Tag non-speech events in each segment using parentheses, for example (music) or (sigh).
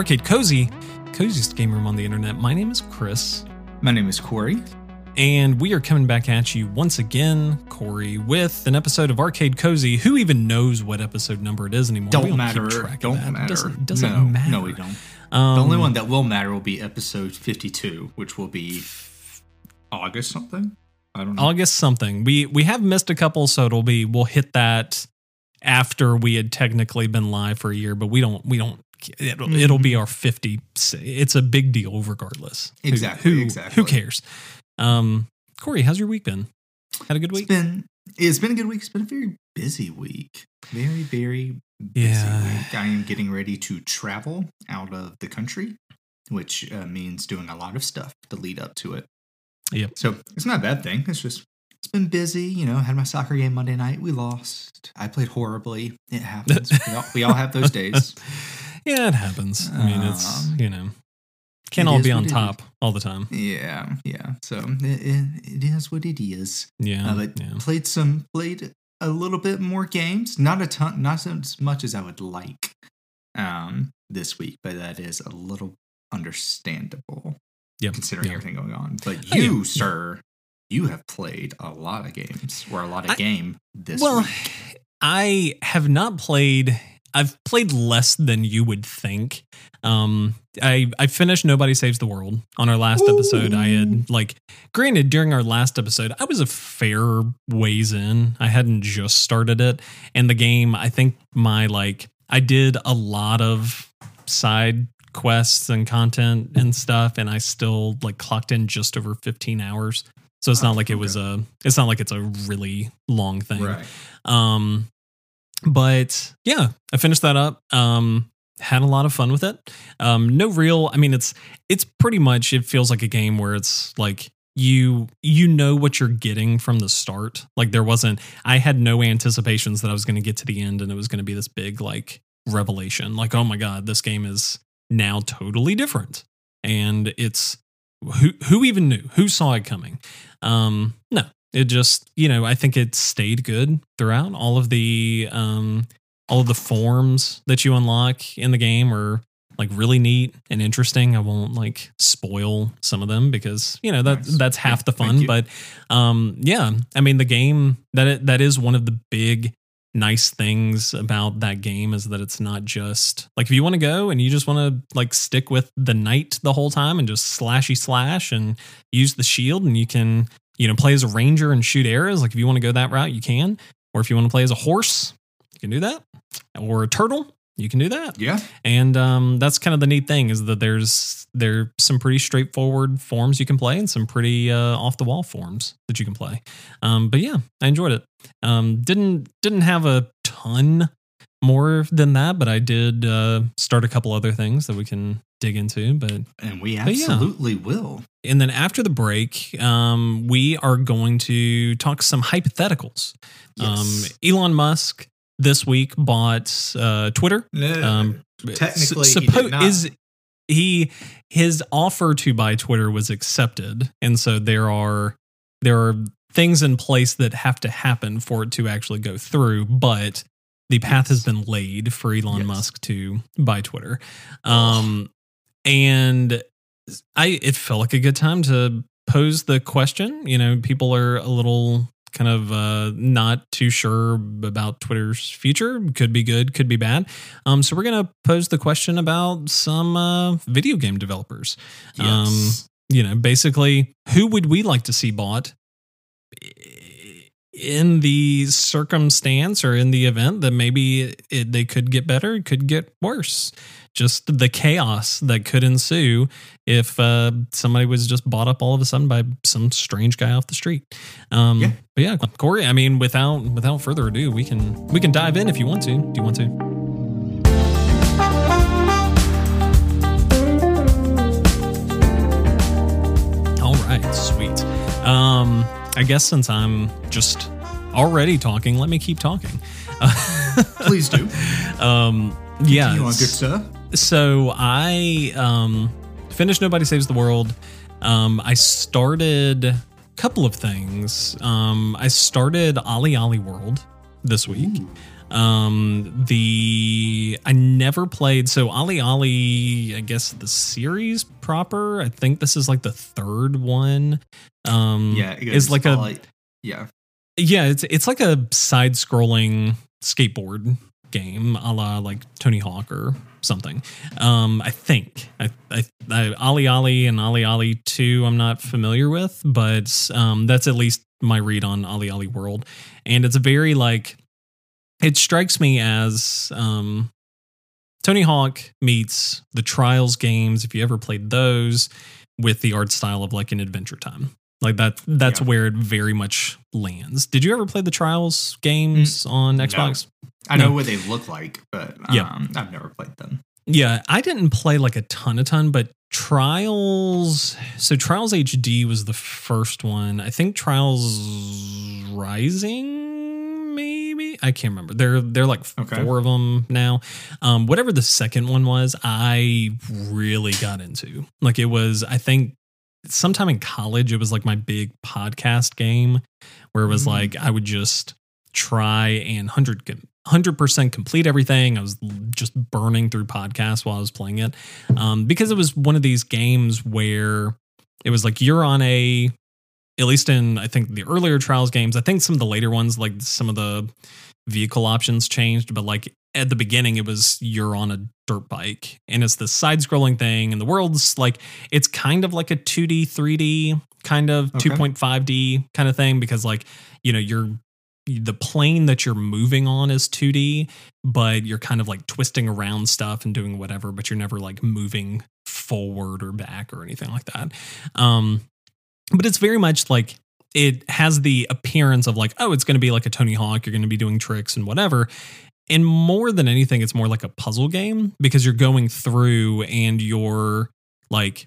Arcade Cozy, coziest game room on the internet. My name is Chris, My name is Corey. and we are coming back at you once again, Corey, with an episode of Arcade Cozy. Who even knows what episode number it is anymore? Don't keep matter. Don't. It matter. Doesn't, doesn't no, matter. No, we don't. Um, the only one that will matter will be episode 52, which will be August something. I don't know. August something. We we have missed a couple, so it'll be we'll hit that after we had technically been live for a year, but we don't we don't. It'll, it'll be our 50 it's a big deal regardless Exactly, who, exactly. who cares um corey how's your week been had a good It's week been it's been a good week. It's been a very busy week. Very very busy Yeah. week. I am getting ready to travel out of the country, which uh, means doing a lot of stuff to lead up to it. Yep. So it's not a bad thing. It's just it's been busy. You know, had my soccer game Monday night. We lost. I played horribly. It happens. we, all, we all have those days. (laughs) yeah it happens i mean it's Um, you know can't all be on top all the time Yeah, yeah. So it, it, it is what it is. yeah Uh, but yeah played some, played a little bit more games. Not a ton, not as much as I would like um, this week, but that is a little understandable Yep, considering yeah. everything going on. But Oh, you, yeah. sir, you have played a lot of games or a lot of I- game this well week. i have not played i've played less than you would think. Um i i finished nobody saves the world on our last episode. I had like granted during our last episode i was a fair ways in. I hadn't just started it. And the game i think my like i did a lot of side quests and content and stuff and i still like clocked in just over 15 hours. So it's not Oh, like it was a it's not like it's a really long thing. Right. um, but yeah, I finished that up. Um, had a lot of fun with it. Um, no real. I mean, it's it's pretty much. It feels like a game where it's like you you know what you're getting from the start. Like there wasn't. I had no anticipations that I was going to get to the end and it was going to be this big like revelation. Like oh my god, this game is now totally different, and it's who who even knew who saw it coming. Um, no, it just you know i think it stayed good throughout. All of the um all of the forms that you unlock in the game are like really neat and interesting. I won't like spoil some of them because you know that Nice. that's half the fun but um yeah i mean the game that it, that is one of the big nice things about that game is that it's not just like if you want to go and you just want to like stick with the knight the whole time and just slashy slash and use the shield and you can you know play as a ranger and shoot arrows. Like if you want to go that route you can. Or if you want to play as a horse you can do that. Or a turtle you can do that. Yeah. and um, that's kind of the neat thing is that there's there are some pretty straightforward forms you can play and some pretty uh, off the wall forms that you can play. Um, but yeah i enjoyed it. Um, didn't didn't have a ton more than that but i did uh, start a couple other things that we can dig into but And we But yeah. absolutely will. and then after the break, um, we are going to talk some hypotheticals. Yes. Um, Elon Musk this week bought uh, Twitter. Um, Technically, s- he is he his offer to buy Twitter was accepted, and so there are there are things in place that have to happen for it to actually go through, but. The path has been laid for Elon Yes. Musk to buy Twitter. Um, and I it felt like a good time to pose the question. You know, people are a little kind of uh, not too sure about Twitter's future. Could be good, could be bad. Um, so we're gonna pose the question about some uh, video game developers. yes. You know, basically, who would we like to see bought? In the circumstance or in the event that maybe it, they could get better, it could get worse just the chaos that could ensue if uh, somebody was just bought up all of a sudden by some strange guy off the street. Um, Yeah. But yeah, Corey. I mean, without without further ado, we can we can dive in if you want to. Do you want to? All right, sweet. Um, I guess since I'm just already talking, let me keep talking. (laughs) Please do. um, yeah. Good sir? so I um finished Nobody Saves the World. Um I started a couple of things. Um I started OlliOlli World this week. Um, the I never played so OlliOlli. I guess the series proper. I think this is like the third one. Um, Yeah, is like a yeah. yeah. It's it's like a side scrolling skateboard game, a la like Tony Hawk or something. Um, I think I, I, I OlliOlli and OlliOlli Two. I'm not familiar with, but um, that's at least my read on OlliOlli World, and it's a very like it strikes me as um, Tony Hawk meets the Trials games. If you ever played those, with the art style of like an Adventure Time. Like that that's Yeah. where it very much lands. Did you ever play the Trials games on no. Xbox? I know No. what they look like, but um, Yeah. I've never played them. Yeah, I didn't play like a ton, a ton, but Trials. So Trials HD was the first one. I think Trials Rising, maybe I can't remember. They're they're like Okay. four of them now. Um, whatever the second one was, I really got into. Like it was, I think, sometime in college, it was like my big podcast game, where it was Mm. like I would just try and hundred hundred percent complete everything. I was just burning through podcasts while I was playing it, um, because it was one of these games where it was like you're on a, at least in I think the earlier trials games. I think some of the later ones, like some of the vehicle options changed, but like at the beginning, it was you're on a dirt bike and it's the side scrolling thing, and the world's like it's kind of like a 2D, 3D kind of Okay. 2.5D kind of thing because like you know you're the plane that you're moving on is 2D, but you're kind of like twisting around stuff and doing whatever, but you're never like moving forward or back or anything like that. Um, but it's very much like it has the appearance of like, oh, it's going to be like a Tony Hawk. You're going to be doing tricks and whatever. And more than anything, it's more like a puzzle game because you're going through and you're like,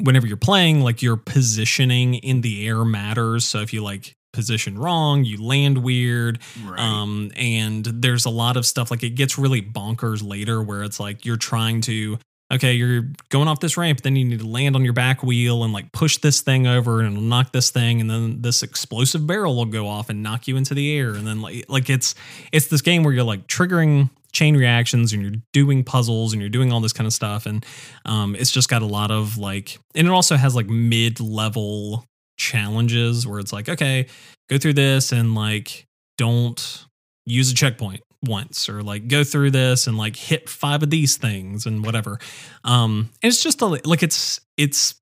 whenever you're playing, like your positioning in the air matters. So if you like position wrong, you land weird. Right. Um, and there's a lot of stuff like it gets really bonkers later where it's like you're trying to okay, you're going off this ramp, then you need to land on your back wheel and like push this thing over and knock this thing, and then this explosive barrel will go off and knock you into the air. And then like like it's it's this game where you're like triggering chain reactions and you're doing puzzles and you're doing all this kind of stuff. And um it's just got a lot of like and it also has like mid-level challenges where it's like, okay, go through this and like don't use a checkpoint once or like go through this and like hit five of these things and whatever. Um and it's just a, like it's it's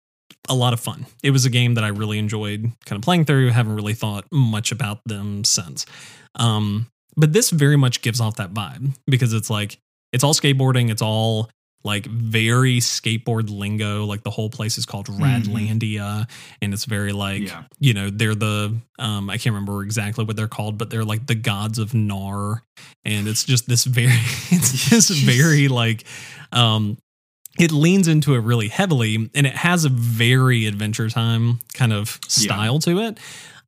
a lot of fun. It was a game that i really enjoyed kind of playing through. Haven't really thought much about them since. Um but this very much gives off that vibe because it's like it's all skateboarding it's all like very skateboard lingo. Like the whole place is called radlandia and it's very like yeah. you know they're the um i can't remember exactly what they're called but they're like the gods of nar. And it's just this very (laughs) it's this very like um it leans into it really heavily and it has a very adventure time kind of Yeah. style to it.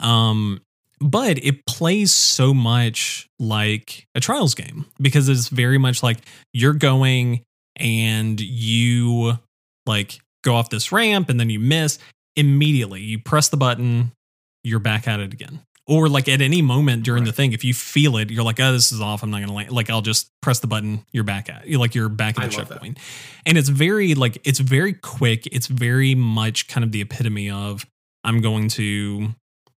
Um but it plays so much like a trials game because it's very much like you're going and you like go off this ramp and then you miss immediately you press the button you're back at it again. Or like at any moment during the thing if you feel it you're like oh this is off. I'm not gonna land like i'll just press the button you're back at you're like you're back at the that. checkpoint. And it's very like it's very quick. It's very much kind of the epitome of i'm going to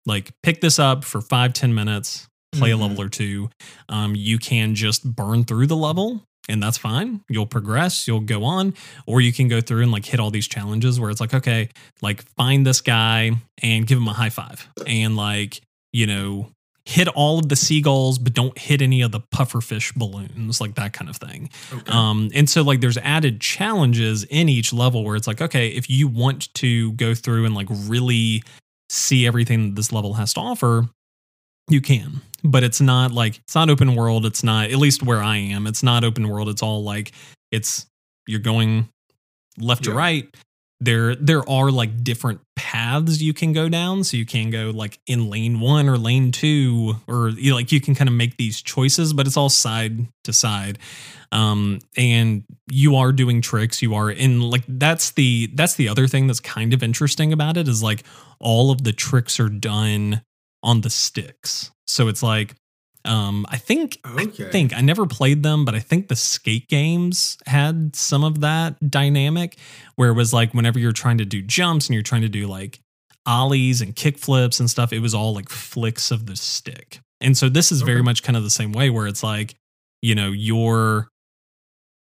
like pick this up for five ten minutes play Mhm. a level or two. Um, you can just burn through the level and that's fine you'll progress you'll go on or you can go through and like hit all these challenges where it's like okay like find this guy and give him a high five and like you know hit all of the seagulls but don't hit any of the pufferfish balloons like that kind of thing Okay. um, and so like there's added challenges in each level where it's like, okay, if you want to go through and like really see everything that this level has to offer, you can. But it's not like it's not open world. It's not at least where I am. It's not open world. It's all like it's you're going left to right. There there are like different paths you can go down. So you can go like in lane one or lane two, or you know, like you can kind of make these choices, but it's all side to side um and you are doing tricks you are in like that's the that's the other thing that's kind of interesting about it is like all of the tricks are done on the sticks so it's like Um, I think Okay. I think I never played them, but I think the skate games had some of that dynamic where it was like whenever you're trying to do jumps and you're trying to do like ollies and kick flips and stuff, it was all like flicks of the stick. And so this is very much kind of the same way where it's like, you know, you're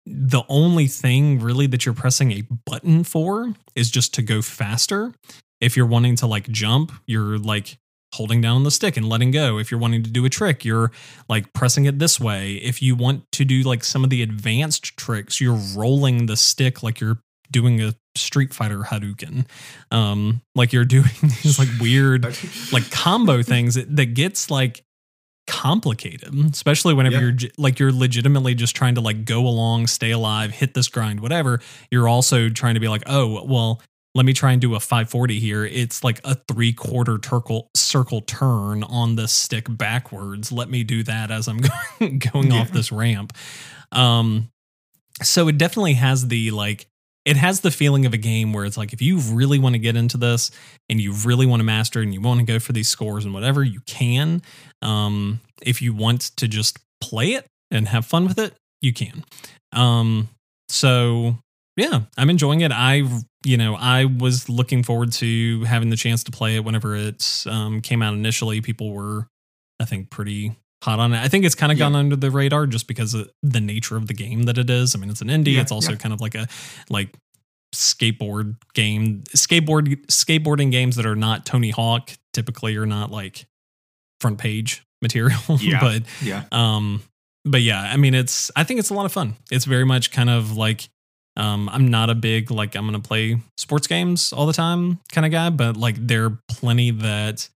the only thing really that you're pressing a button for is just to go faster. If you're wanting to like jump, you're like holding down the stick and letting go. If you're wanting to do a trick, you're like pressing it this way. If you want to do like some of the advanced tricks, you're rolling the stick like you're doing a Street Fighter Hadouken. Um, like you're (laughs) doing these like weird (laughs) like combo things that, that gets like complicated especially whenever Yeah. you're like you're legitimately just trying to like go along stay alive hit this grind whatever you're also trying to be like oh well let me try and do a 540 here. It's like a three quarter circle circle turn on the stick backwards. Let me do that as i'm (laughs) going going off this ramp. Um so it definitely has the like it has the feeling of a game where it's like if you really want to get into this and you really want to master and you want to go for these scores and whatever you can. Um if you want to just play it and have fun with it you can. Um so yeah i'm enjoying it. I you know i was looking forward to having the chance to play it whenever it um, came out initially people were i think pretty hot on it i think it's kind of Yeah. gone under the radar just because of the nature of the game that it is i mean it's an indie Yeah, it's also yeah. kind of like a like skateboard game skateboard skateboarding games that are not tony hawk typically are not like front page (laughs) material Yeah. but yeah. um but yeah i mean it's i think it's a lot of fun it's very much kind of like um i'm not a big like i'm gonna play sports games all the time kind of guy but like there are plenty that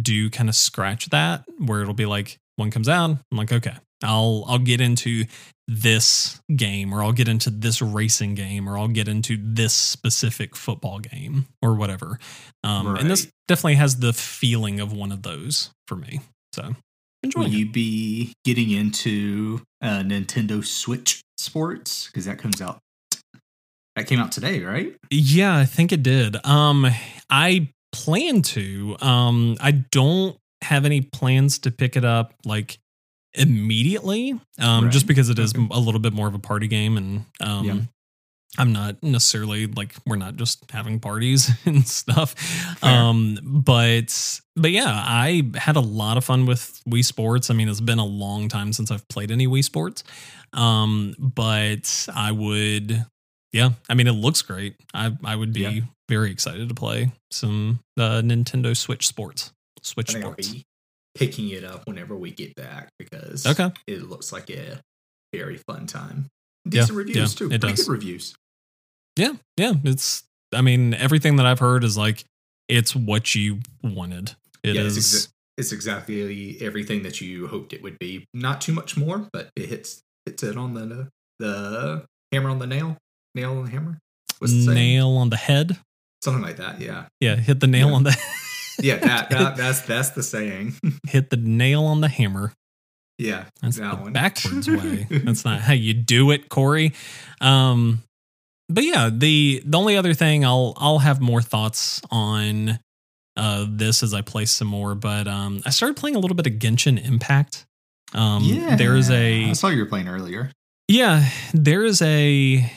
do kind of scratch that where it'll be like one comes out i'm like okay i'll i'll get into this game or i'll get into this racing game or i'll get into this specific football game or whatever um and this definitely has the feeling of one of those for me so enjoying Will it. you be getting into uh, Nintendo Switch Sports? Because that comes out. That came out today, right? Yeah, I think it did. Um, I plan to. Um, I don't have any plans to pick it up like immediately. Um, Right. just because it is Okay. a little bit more of a party game, and um, Yeah. I'm not necessarily like we're not just having parties (laughs) and stuff. Fair. Um, but but yeah, I had a lot of fun with Wii Sports. I mean, it's been a long time since I've played any Wii Sports. Um, but I would yeah, I mean, it looks great. I I would be Yeah. very excited to play some uh, Nintendo Switch Sports. Switch I think I'll Sports. be picking it up whenever we get back because Okay. it looks like a very fun time. Yeah, Decent reviews yeah, too. it Pretty does. good reviews. Yeah, yeah. It's. I mean, everything that I've heard is like it's what you wanted. It is. yeah, it's, exa- it's exactly everything that you hoped it would be. Not too much more, but it hits hits it on the the hammer on the nail, nail on the hammer. What's the saying? nail on the head. Something like that. Yeah, Yeah, hit the nail Yeah. on the. (laughs) yeah. That, (laughs) that that's that's the saying. (laughs) hit the nail on the hammer. yeah, That's that the one. backwards way. That's not how you do it, Corey. Um, but yeah, the the only other thing I'll I'll have more thoughts on uh this as I play some more. But um, I started playing a little bit of Genshin Impact. Um, there is a I saw you were playing earlier. yeah, there is a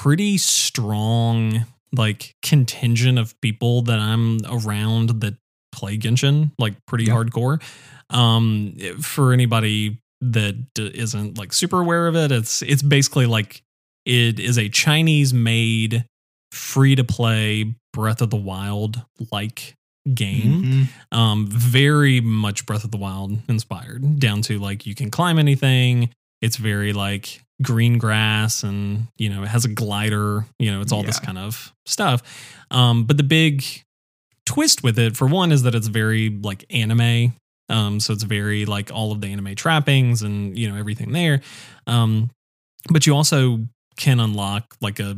pretty strong like contingent of people that I'm around that play Genshin like pretty Yeah. hardcore. Um, for anybody that isn't like super aware of it, it's it's basically like it is a Chinese made free to play Breath of the Wild like game Mhm. um very much breath of the wild inspired down to like you can climb anything it's very like green grass and you know it has a glider you know it's all this kind of stuff. Um but the big twist with it for one is that it's very like anime. Um so it's very like all of the anime trappings and you know everything there. Um but you also can unlock like a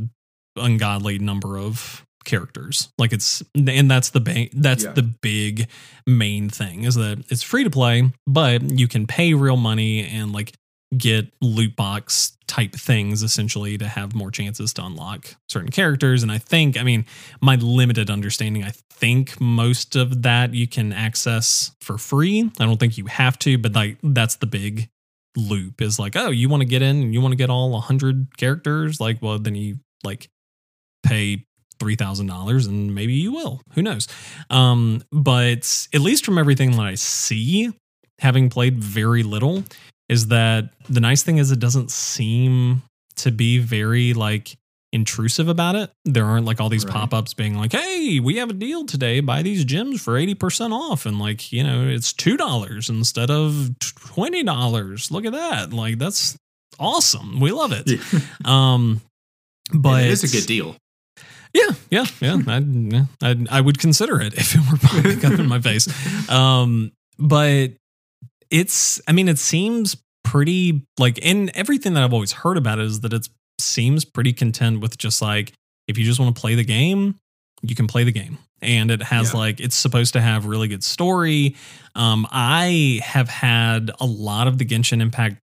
ungodly number of characters. Like it's and that's the ba- that's Yeah. the big main thing is that it's free to play but you can pay real money and like get loot box type things essentially to have more chances to unlock certain characters. And I think, I mean, my limited understanding, I think most of that you can access for free. I don't think you have to, but like that's the big loop is like, oh, you want to get in and you want to get all 100 characters? Like, well, then you like pay $3,000 and maybe you will. Who knows? Um, but at least from everything that I see, having played very little, is that the nice thing is it doesn't seem to be very like intrusive about it. There aren't like all these Right. pop ups being like, hey, we have a deal today. Buy these gems for 80% off. And like, you know, it's $2 instead of $20. Look at that. Like, that's awesome. We love it. Yeah. (laughs) Um, but it is a good deal. yeah, yeah, yeah. (laughs) I'd, yeah I'd, I would consider it if it were popping up in my face. Um, but it's, I mean, it seems pretty like, and everything that I've always heard about it is that it seems pretty content with just like, if you just want to play the game, you can play the game. And it has Yeah. like, it's supposed to have really good story. Um, I have had a lot of the Genshin Impact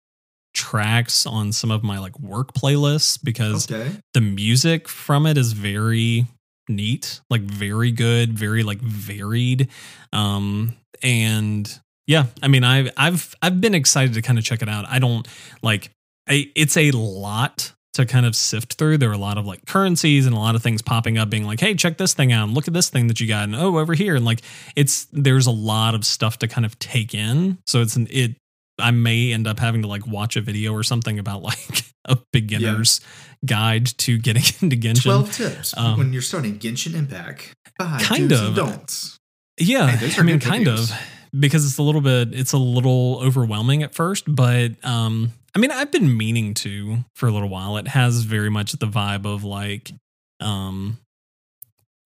tracks on some of my like work playlists because Okay. the music from it is very neat like very good very like varied um and yeah i mean i've i've i've been excited to kind of check it out i don't like I, it's a lot to kind of sift through there are a lot of like currencies and a lot of things popping up being like hey check this thing out and look at this thing that you got and oh over here and like it's there's a lot of stuff to kind of take in so it's an it i may end up having to like watch a video or something about (laughs) like a beginner's guide to getting (laughs) into Genshin. 12 tips Um, when you're starting Genshin Impact. Five kind do's and of. don'ts. yeah, Hey, I mean, kind videos. of because it's a little bit, it's a little overwhelming at first, but um, I mean, I've been meaning to for a little while. It has very much the vibe of like, um,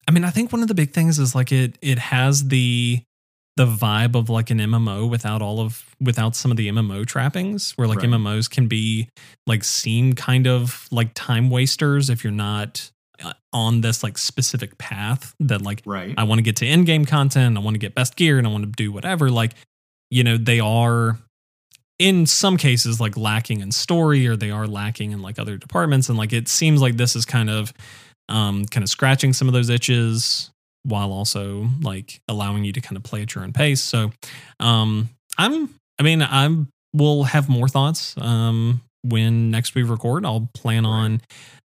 I mean, I think one of the big things is like it, it has the the vibe of like an MMO without all of without some of the MMO trappings where like Right. MMOs can be like seem kind of like time wasters if you're not on this like specific path that like Right. I want to get to end game content, I want to get best gear, and I want to do whatever. Like, you know, they are in some cases like lacking in story or they are lacking in like other departments. And like it seems like this is kind of um kind of scratching some of those itches while also like allowing you to kind of play at your own pace. So um I'm I mean, I'm we'll have more thoughts um when next we record. I'll plan on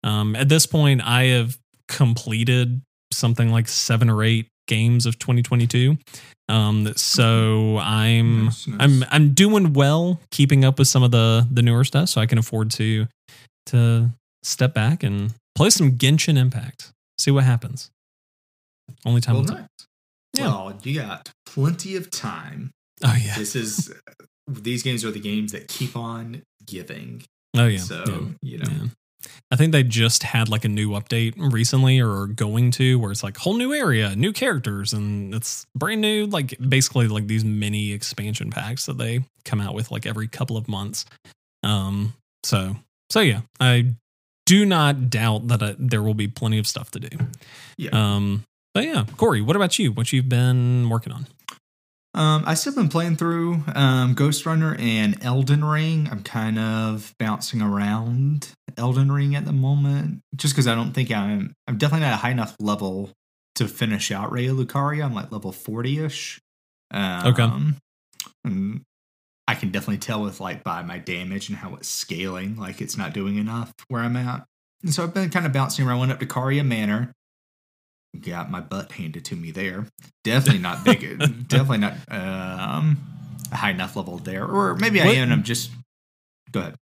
um at this point I have completed something like seven or eight games of 2022. Um, so I'm Nice, nice. I'm I'm doing well, keeping up with some of the the newer stuff, so I can afford to to step back and play some Genshin Impact. See what happens. Only time well, will tell. nice. Yeah. Well, you got plenty of time. Oh yeah. This is these games are the games that keep on giving. Oh yeah. so yeah. you know, Yeah. I think they just had like a new update recently or going to where it's like whole new area, new characters, and it's brand new, like basically like these mini expansion packs that they come out with like every couple of months. Um, so so yeah, I do not doubt that I, there will be plenty of stuff to do. yeah. Um, but yeah, Corey, what about you? What you've been working on? Um, I still been playing through um, Ghost Runner and Elden Ring. I'm kind of bouncing around Elden Ring at the moment, just because I don't think I'm. I'm definitely not a high enough level to finish out Raya Lucaria. I'm like level forty ish. Um, Okay. and I can definitely tell with like by my damage and how it's scaling, like it's not doing enough where I'm at. And so I've been kind of bouncing around. Went up to Caria Manor. Got my butt handed to me there. Definitely not big. (laughs) definitely not um, a high enough level there. Or maybe I What- am. I'm just. Go ahead.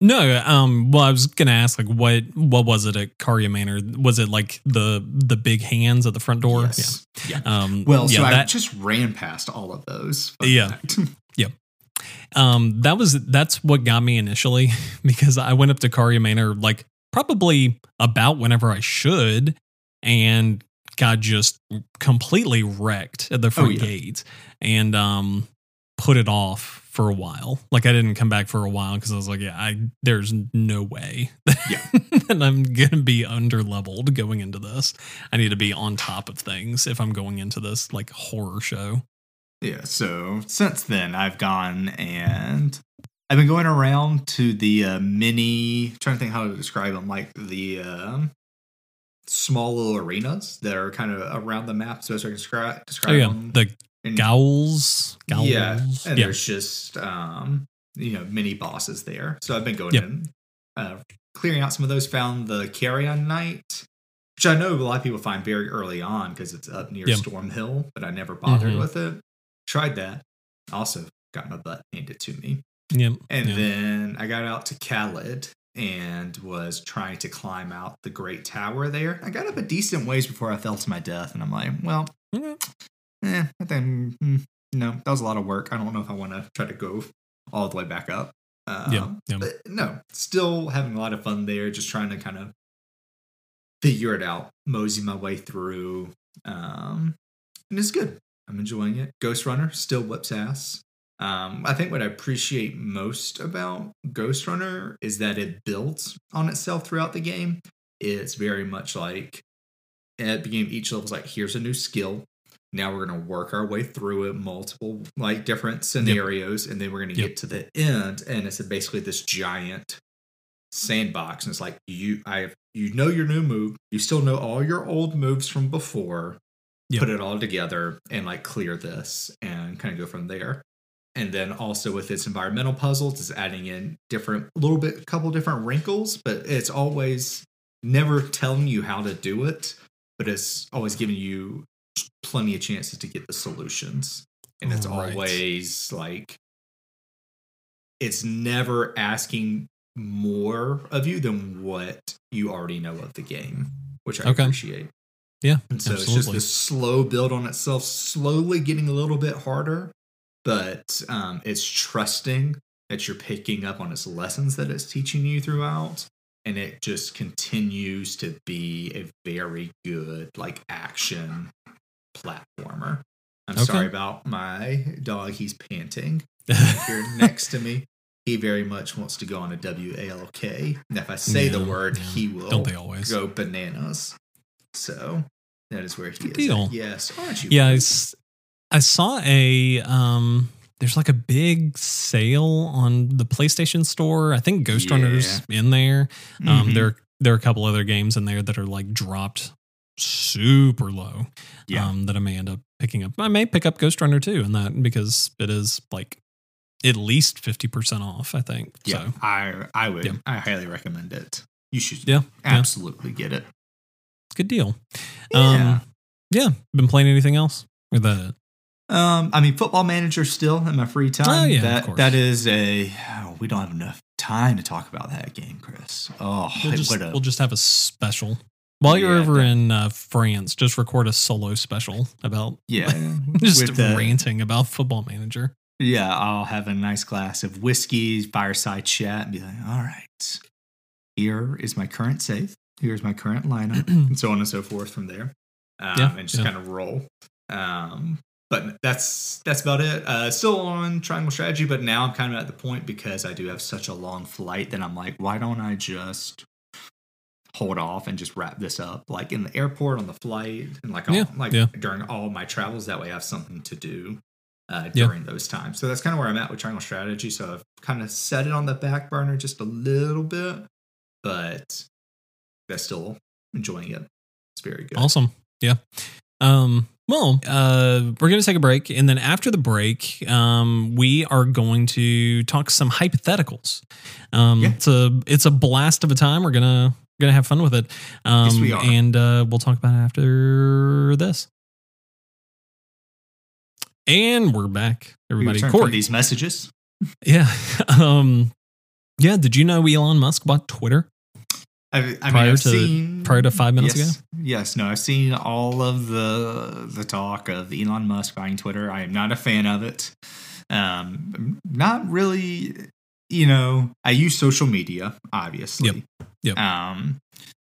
No, um, well, I was gonna ask, like, what what was it at Caria Manor? Was it like the the big hands at the front door? Yes. Yeah. Yeah. Um, Well, yeah, so I just ran past all of those. Yeah. fact. (laughs) um, that was that's what got me initially (laughs) because I went up to Caria Manor like probably about whenever I should, and got just completely wrecked at the front Oh, yeah. gates, and um, put it off for a while. Like I didn't come back for a while because I was like, yeah, I there's no way (laughs) Yeah. that I'm gonna be under leveled going into this. I need to be on top of things if I'm going into this like horror show. Yeah, so since then I've gone and I've been going around to the uh, mini. Trying to think how to describe them, like the um, small little arenas that are kind of around the map. So as I can describe, Oh yeah, them. the And- Gowls. Gowls. yeah, and yeah. there's just um, you know mini bosses there. So I've been going Yep. in, uh, clearing out some of those. Found the Carrion Knight, which I know a lot of people find very early on because it's up near Yep. Storm Hill, but I never bothered Mhm. with it. Tried that. Also got my butt handed to me. Yep. And yeah. then I got out to Caelid and was trying to climb out the Great Tower there. I got up a decent ways before I fell to my death, and I'm like, well, Yeah. eh, I think, hmm, no, that was a lot of work. I don't know if I want to try to go all the way back up. Um, Yeah, yeah. But no, still having a lot of fun there, just trying to kind of figure it out, mosey my way through. Um, and it's good. I'm enjoying it. Ghost Runner still whips ass. Um, I think what I appreciate most about Ghost Runner is that it builds on itself throughout the game. It's very much like at the beginning each level, is like here's a new skill. Now we're gonna work our way through it, multiple like different scenarios, and then we're gonna Yep. get to the end, and it's basically this giant sandbox. And it's like you, I, you know your new move, you still know all your old moves from before. Yep. Put it all together and like clear this and kind of go from there and then also with its environmental puzzles it's adding in different little bit a couple different wrinkles but it's always never telling you how to do it but it's always giving you plenty of chances to get the solutions and it's Right. always like it's never asking more of you than what you already know of the game which i Okay. appreciate Yeah. and so it's just absolutely. this slow build on itself, slowly getting a little bit harder, but um, it's trusting that you're picking up on its lessons that it's teaching you throughout. And it just continues to be a very good, like, action platformer. I'm Okay. sorry about my dog. He's panting (laughs) here next to me. He very much wants to go on a WALK. And if I say the word, yeah. he will Don't they always? go bananas. So that is where he Good is. deal. Yes, aren't you? Yeah, I, Will? s- I saw a um there's like a big sale on the PlayStation store. I think Ghost Runner's in there. Um Mhm. there there are a couple other games in there that are like dropped super low. Yeah. Um that I may end up picking up. I may pick up Ghost Runner too in that because it is like at least 50% off, I think. yeah, So I I would Yeah. I highly recommend it. You should Yeah, yeah. absolutely get it. good deal. Yeah. Um yeah, been playing anything else? Or that Um, I mean, Football Manager still in my free time. Oh, yeah, that that is a. oh, we don't have enough time to talk about that game, Chris. Oh, we'll just have- we'll just have a special. While you're Yeah, over that- in uh, France, just record a solo special about (laughs) yeah, (laughs) just with the- ranting about Football Manager. Yeah, I'll have a nice glass of whiskey, fireside chat, and be like, all right, here is my current save. Here's my current lineup, (clears throat) and so on and so forth from there. Um, Yeah, and just yeah. kind of roll. Um, but that's that's about it. Uh, still on Triangle Strategy, but now I'm kind of at the point because I do have such a long flight that I'm like, why don't I just hold off and just wrap this up like in the airport on the flight and like all, Yeah, like yeah. during all my travels that way I have something to do uh, Yeah. during those times. So that's kind of where I'm at with Triangle Strategy. So I've kind of set it on the back burner just a little bit, but I'm still enjoying it. It's very good. Awesome. Yeah. Um, well, uh, we're going to take a break. And then after the break, um, we are going to talk some hypotheticals. Um, Yeah. it's a, it's a blast of a time. We're going to, going to have fun with it. Um, Yes, we are. and, uh, we'll talk about it after this. And we're back, everybody. from Corey. these messages. Yeah. (laughs) Um, yeah. Did you know Elon Musk bought Twitter? I, I mean, Prior I've to- seen prior to five minutes yes, Yes, no, I've seen all of the the talk of Elon Musk buying Twitter. I am not a fan of it. Um, not really. You know, I use social media, obviously. Yep. Um,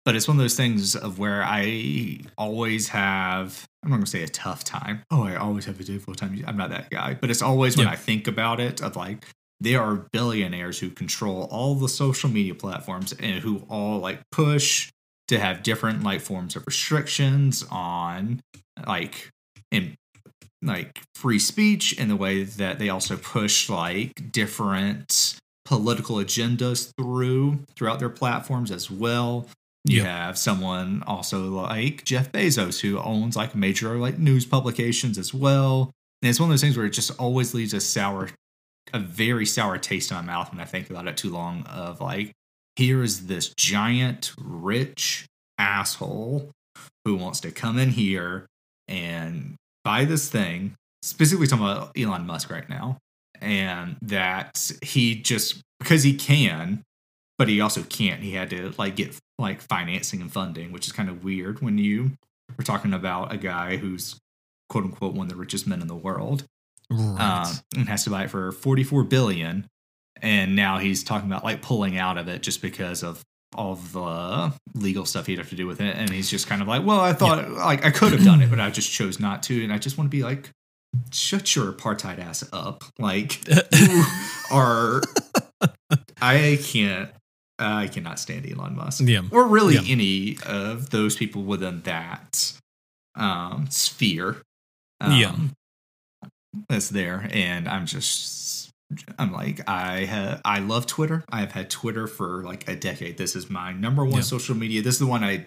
but it's one of those things of where I always have. I'm not gonna say a tough time. Oh, I always have a difficult time. I'm not that guy, but it's always when Yep. I think about it of like there are billionaires who control all the social media platforms and who all like push to have different like forms of restrictions on like in like free speech in the way that they also push like different political agendas through throughout their platforms as well. You Yep. have someone also like Jeff Bezos who owns like major like news publications as well. And it's one of those things where it just always leaves a sour, a very sour taste in my mouth when I think about it too long. Of like, here is this giant, rich asshole who wants to come in here and buy this thing. Specifically talking about Elon Musk right now, and that he just because he can, but he also can't. He had to like get like financing and funding, which is kind of weird when you are talking about a guy who's quote unquote one of the richest men in the world Right. um, and has to buy it for 44 billion and now he's talking about like pulling out of it just because of all the legal stuff he'd have to do with it and he's just kind of like well i thought like i could have done it but i just chose not to and i just want to be like shut your apartheid ass up like you (laughs) are i can't i cannot stand elon musk yeah. or really Yeah. any of those people within that um, sphere. Um, Yeah. That's there, and I'm just, I'm like, I have, I love Twitter. I've had Twitter for like a decade. This is my number one Yeah. social media. This is the one I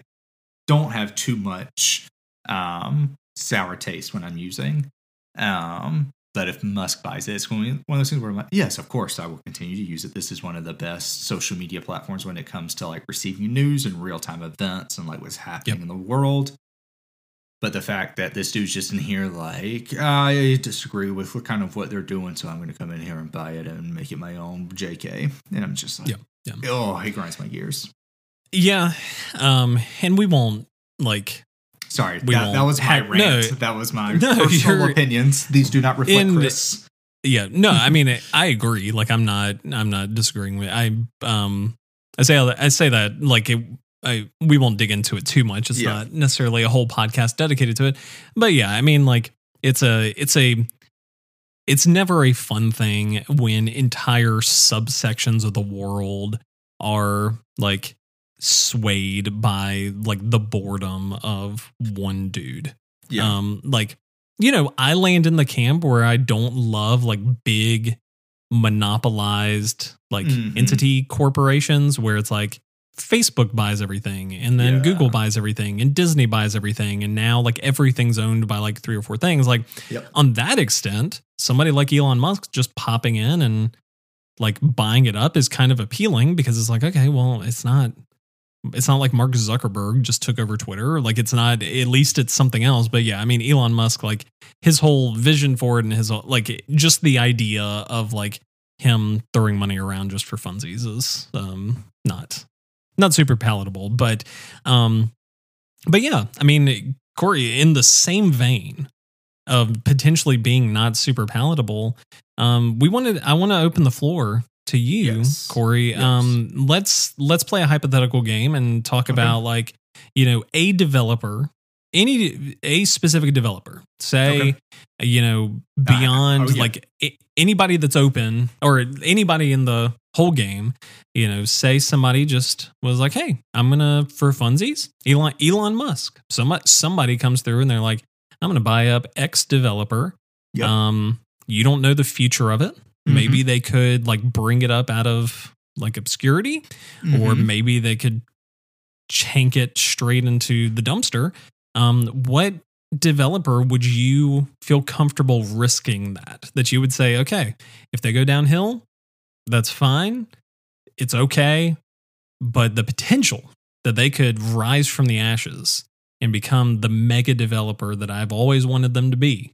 don't have too much um, sour taste when I'm using. Um, but if Musk buys it, it's going to be one of those things where I'm like, yes, of course, I will continue to use it. This is one of the best social media platforms when it comes to like receiving news and real time events and like what's happening Yep. in the world. But the fact that this dude's just in here, like, I disagree with what kind of what they're doing, so I'm going to come in here and buy it and make it my own JK. And I'm just like, Yeah, yeah. oh, he grinds my gears. Yeah. Um, and we won't like Sorry, We that, that was my hack- rant. no. that was my (laughs) No, personal opinions. These do not reflect In- Chris. yeah no i (laughs) mean i agree like i'm not i'm not disagreeing with i um i say i say that like it I, we won't dig into it too much it's Yeah. not necessarily a whole podcast dedicated to it but yeah i mean like it's a it's a it's never a fun thing when entire subsections of the world are like swayed by like the boredom of one dude Yeah. um, like, you know, I land in the camp where I don't love like big monopolized like Mhm. entity corporations where it's like Facebook buys everything and then Yeah. Google buys everything and Disney buys everything and now like everything's owned by like three or four things. Like Yep. on that extent, somebody like Elon Musk just popping in and like buying it up is kind of appealing because it's like, okay, well, it's not it's not like Mark Zuckerberg just took over Twitter. Like it's not at least it's something else. But yeah, I mean Elon Musk, like his whole vision for it and his like just the idea of like him throwing money around just for funsies is um not not super palatable. But um but yeah, I mean Corey, in the same vein of potentially being not super palatable, um, we wanted I want to open the floor to you, Yes. Corey. Yes. Um, let's let's play a hypothetical game and talk Okay. about like you know a developer, any a specific developer, say Okay. you know Ah, beyond oh, yeah. like anybody that's open or anybody in the whole game. You know, say somebody just was like, "Hey, I'm gonna for funsies." Elon Elon Musk. Somebody somebody comes through and they're like, "I'm gonna buy up X developer." Yep. Um, you don't know the future of it. Mm-hmm. Maybe they could like bring it up out of like obscurity, or Mhm. maybe they could chank it straight into the dumpster. Um, what developer would you feel comfortable risking that? That you would say, okay, if they go downhill, that's fine. It's okay. But the potential that they could rise from the ashes and become the mega developer that I've always wanted them to be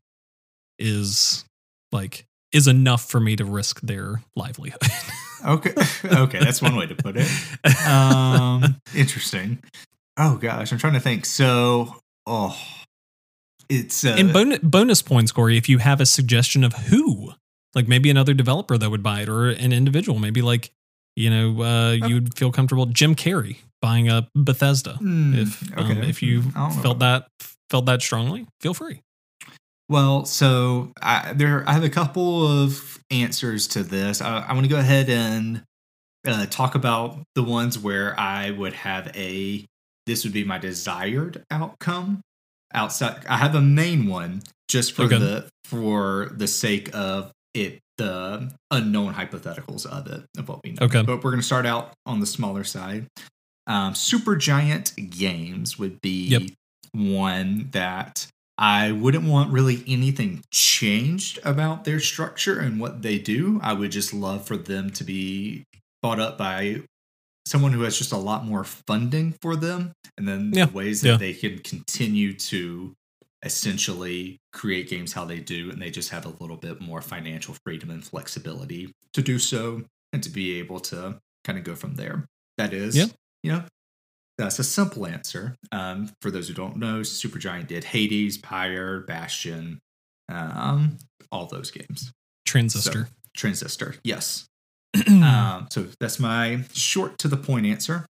is like is enough for me to risk their livelihood. (laughs) Okay. (laughs) Okay, that's one way to put it. (laughs) Um, interesting. Oh gosh, I'm trying to think. So, oh, it's uh, and bon- bonus points, Corey, if you have a suggestion of who, like maybe another developer that would buy it, or an individual, maybe like you know uh, you'd feel comfortable Jim Carrey buying a Bethesda. hmm, If um, if you don't felt that felt that strongly, feel free. Well, so I, there, I have a couple of answers to this. I, I want to go ahead and uh, talk about the ones where I would have a. This would be my desired outcome. Outside, I have a main one just for Okay. the for the sake of it the unknown hypotheticals of it of what we know. Okay. But we're gonna start out on the smaller side. Um, Super Giant Games would be Yep. one that I wouldn't want really anything changed about their structure and what they do. I would just love for them to be bought up by someone who has just a lot more funding for them and then Yeah, the ways that yeah. they can continue to essentially create games how they do and they just have a little bit more financial freedom and flexibility to do so and to be able to kind of go from there that is Yeah. you know that's a simple answer um, for those who don't know supergiant did hades pyre bastion um, all those games Transistor. transistor yes (clears throat) um, so that's my short to the point answer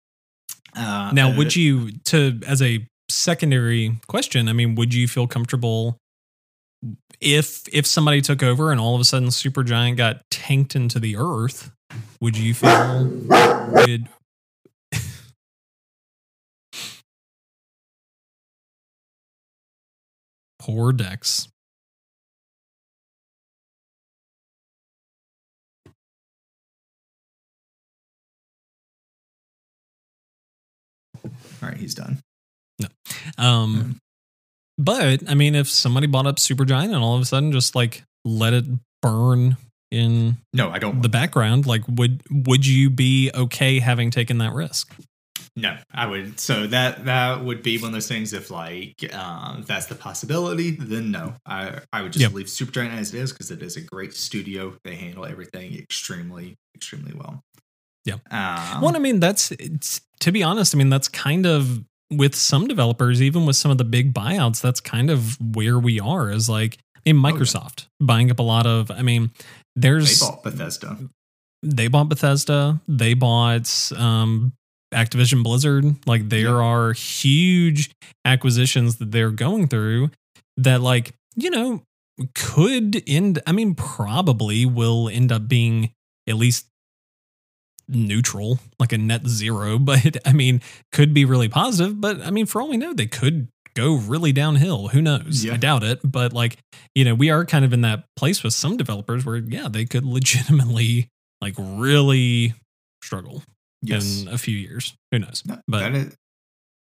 uh, now, uh, would you to as a secondary question? I mean, would you feel comfortable if if somebody took over and all of a sudden Supergiant got tanked into the earth? Would you feel would (laughs) poor Dex? all right he's done Um, but I mean, if somebody bought up Supergiant and all of a sudden just like let it burn in no i don't the background, like would would you be okay having taken that risk? No, I would. So that that would be one of those things. If like um, if that's the possibility, then no, I I would just Yep. leave Supergiant as it is because it is a great studio. They handle everything extremely extremely well. Yeah. Um, well, I mean, that's it's, to be honest. I mean, that's kind of with some developers, even with some of the big buyouts. That's kind of where we are. Is like, I mean, Oh, yeah. Microsoft buying up a lot of. I mean, there's they bought Bethesda. they bought Bethesda, they bought um, Activision Blizzard. Like there Yeah. are huge acquisitions that they're going through that, like you know, could end. I mean, probably will end up being at least neutral, like a net zero. (laughs) But I mean, could be really positive. But I mean, for all we know, they could go really downhill. Who knows? Yeah. I doubt it. But like, you know, we are kind of in that place with some developers where, yeah, they could (laughs) legitimately like really struggle Yes, in a few years. Who knows? No, but- that is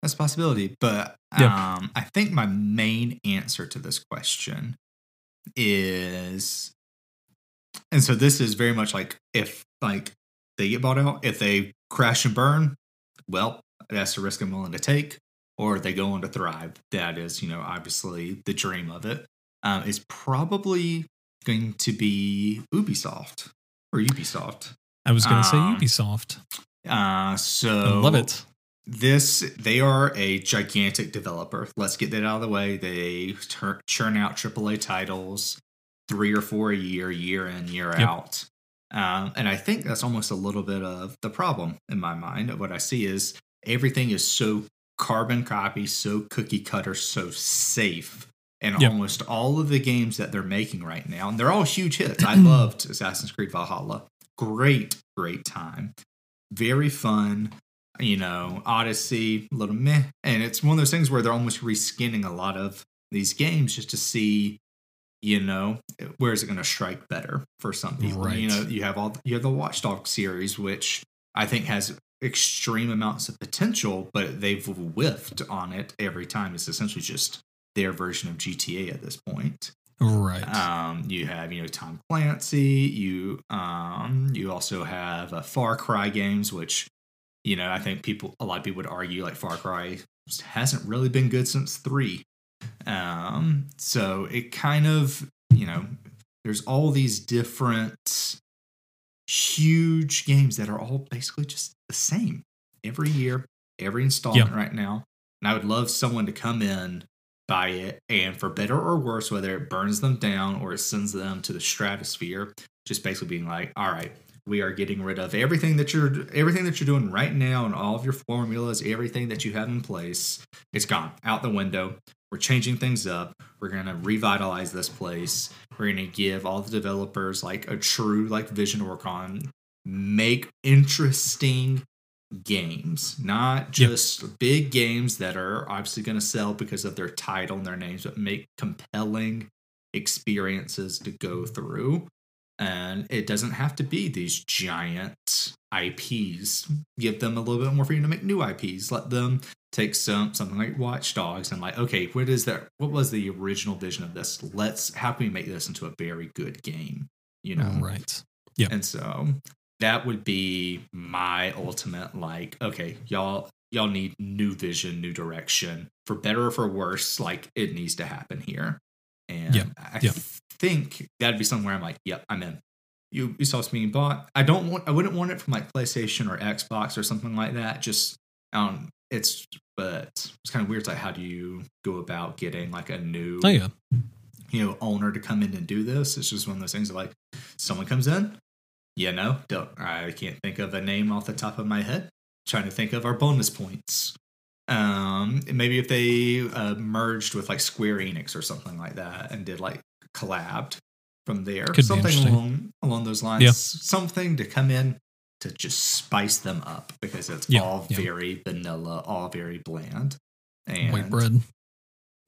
that's a possibility. But Yeah. um, I think my main answer to this question is, and so this is very much like if like they get bought out, if they crash and burn, well, that's the risk I'm willing to take. Or they go on to thrive. That is, you know, obviously the dream of it. Um, is probably going to be Ubisoft or Ubisoft. I was going to say Um, Ubisoft. Uh, so I love it. this they are a gigantic developer let's get that out of the way they tur- churn out aaa titles three or four a year year in year Yep. out um, and i think that's almost a little bit of the problem in my mind. What i see is everything is so carbon copy so cookie cutter so safe and Yep. almost all of the games that they're making right now. And they're all huge hits. I (clears throat) loved assassin's creed valhalla. Great great time. Very fun. You know, Odyssey, a little meh. And it's one of those things where they're almost reskinning a lot of these games just to see, you know, where is it going to strike better for some people. Right. You know, you have all you have the Watchdog series, which I think has extreme amounts of potential, but they've whiffed on it every time. It's essentially just their version of GTA at this point. Right. Um, you have you know Tom Clancy. You um, you also have uh, Far Cry games, which you know I think people a lot of people would argue like Far Cry hasn't really been good since three. Um, so it kind of you know there's all these different huge games that are all basically just the same every year, every installment right now. And I would love someone to come in buy it and for better or worse whether it burns them down or it sends them to the stratosphere just basically being like all right we are getting rid of everything that you're everything that you're doing right now and all of your formulas everything that you have in place it's gone out the window we're changing things up we're going to revitalize this place we're going to give all the developers like a true like vision to work on make interesting games, not Yep. just big games that are obviously going to sell because of their title and their names, but make compelling experiences to go through. And it doesn't have to be these giant IPs. Give them a little bit more freedom to make new IPs. Let them take some something like Watch Dogs and like, okay, what is that? What was the original vision of this? Let's how can we make this into a very good game? You know, right? Yeah. And so that would be my ultimate like, okay, y'all y'all need new vision, new direction, for better or for worse. Like it needs to happen here. And Yeah. I Yeah. Think that'd be somewhere I'm like, yep, I'm in. You Ubisoft's being bought. I don't want. I wouldn't want it from like PlayStation or Xbox or something like that. Just um, it's but it's kind of weird. It's like, how do you go about getting like a new Oh yeah. you know owner to come in and do this? It's just one of those things. Of like someone comes in. Yeah, no, don't. I can't think of a name off the top of my head. Trying to think of our bonus points. Um, maybe if they uh, merged with like Square Enix or something like that and did like collabed from there, Could something along along those lines. Yeah. Something to come in to just spice them up because it's Yeah, all yeah. very vanilla, all very bland. And White bread.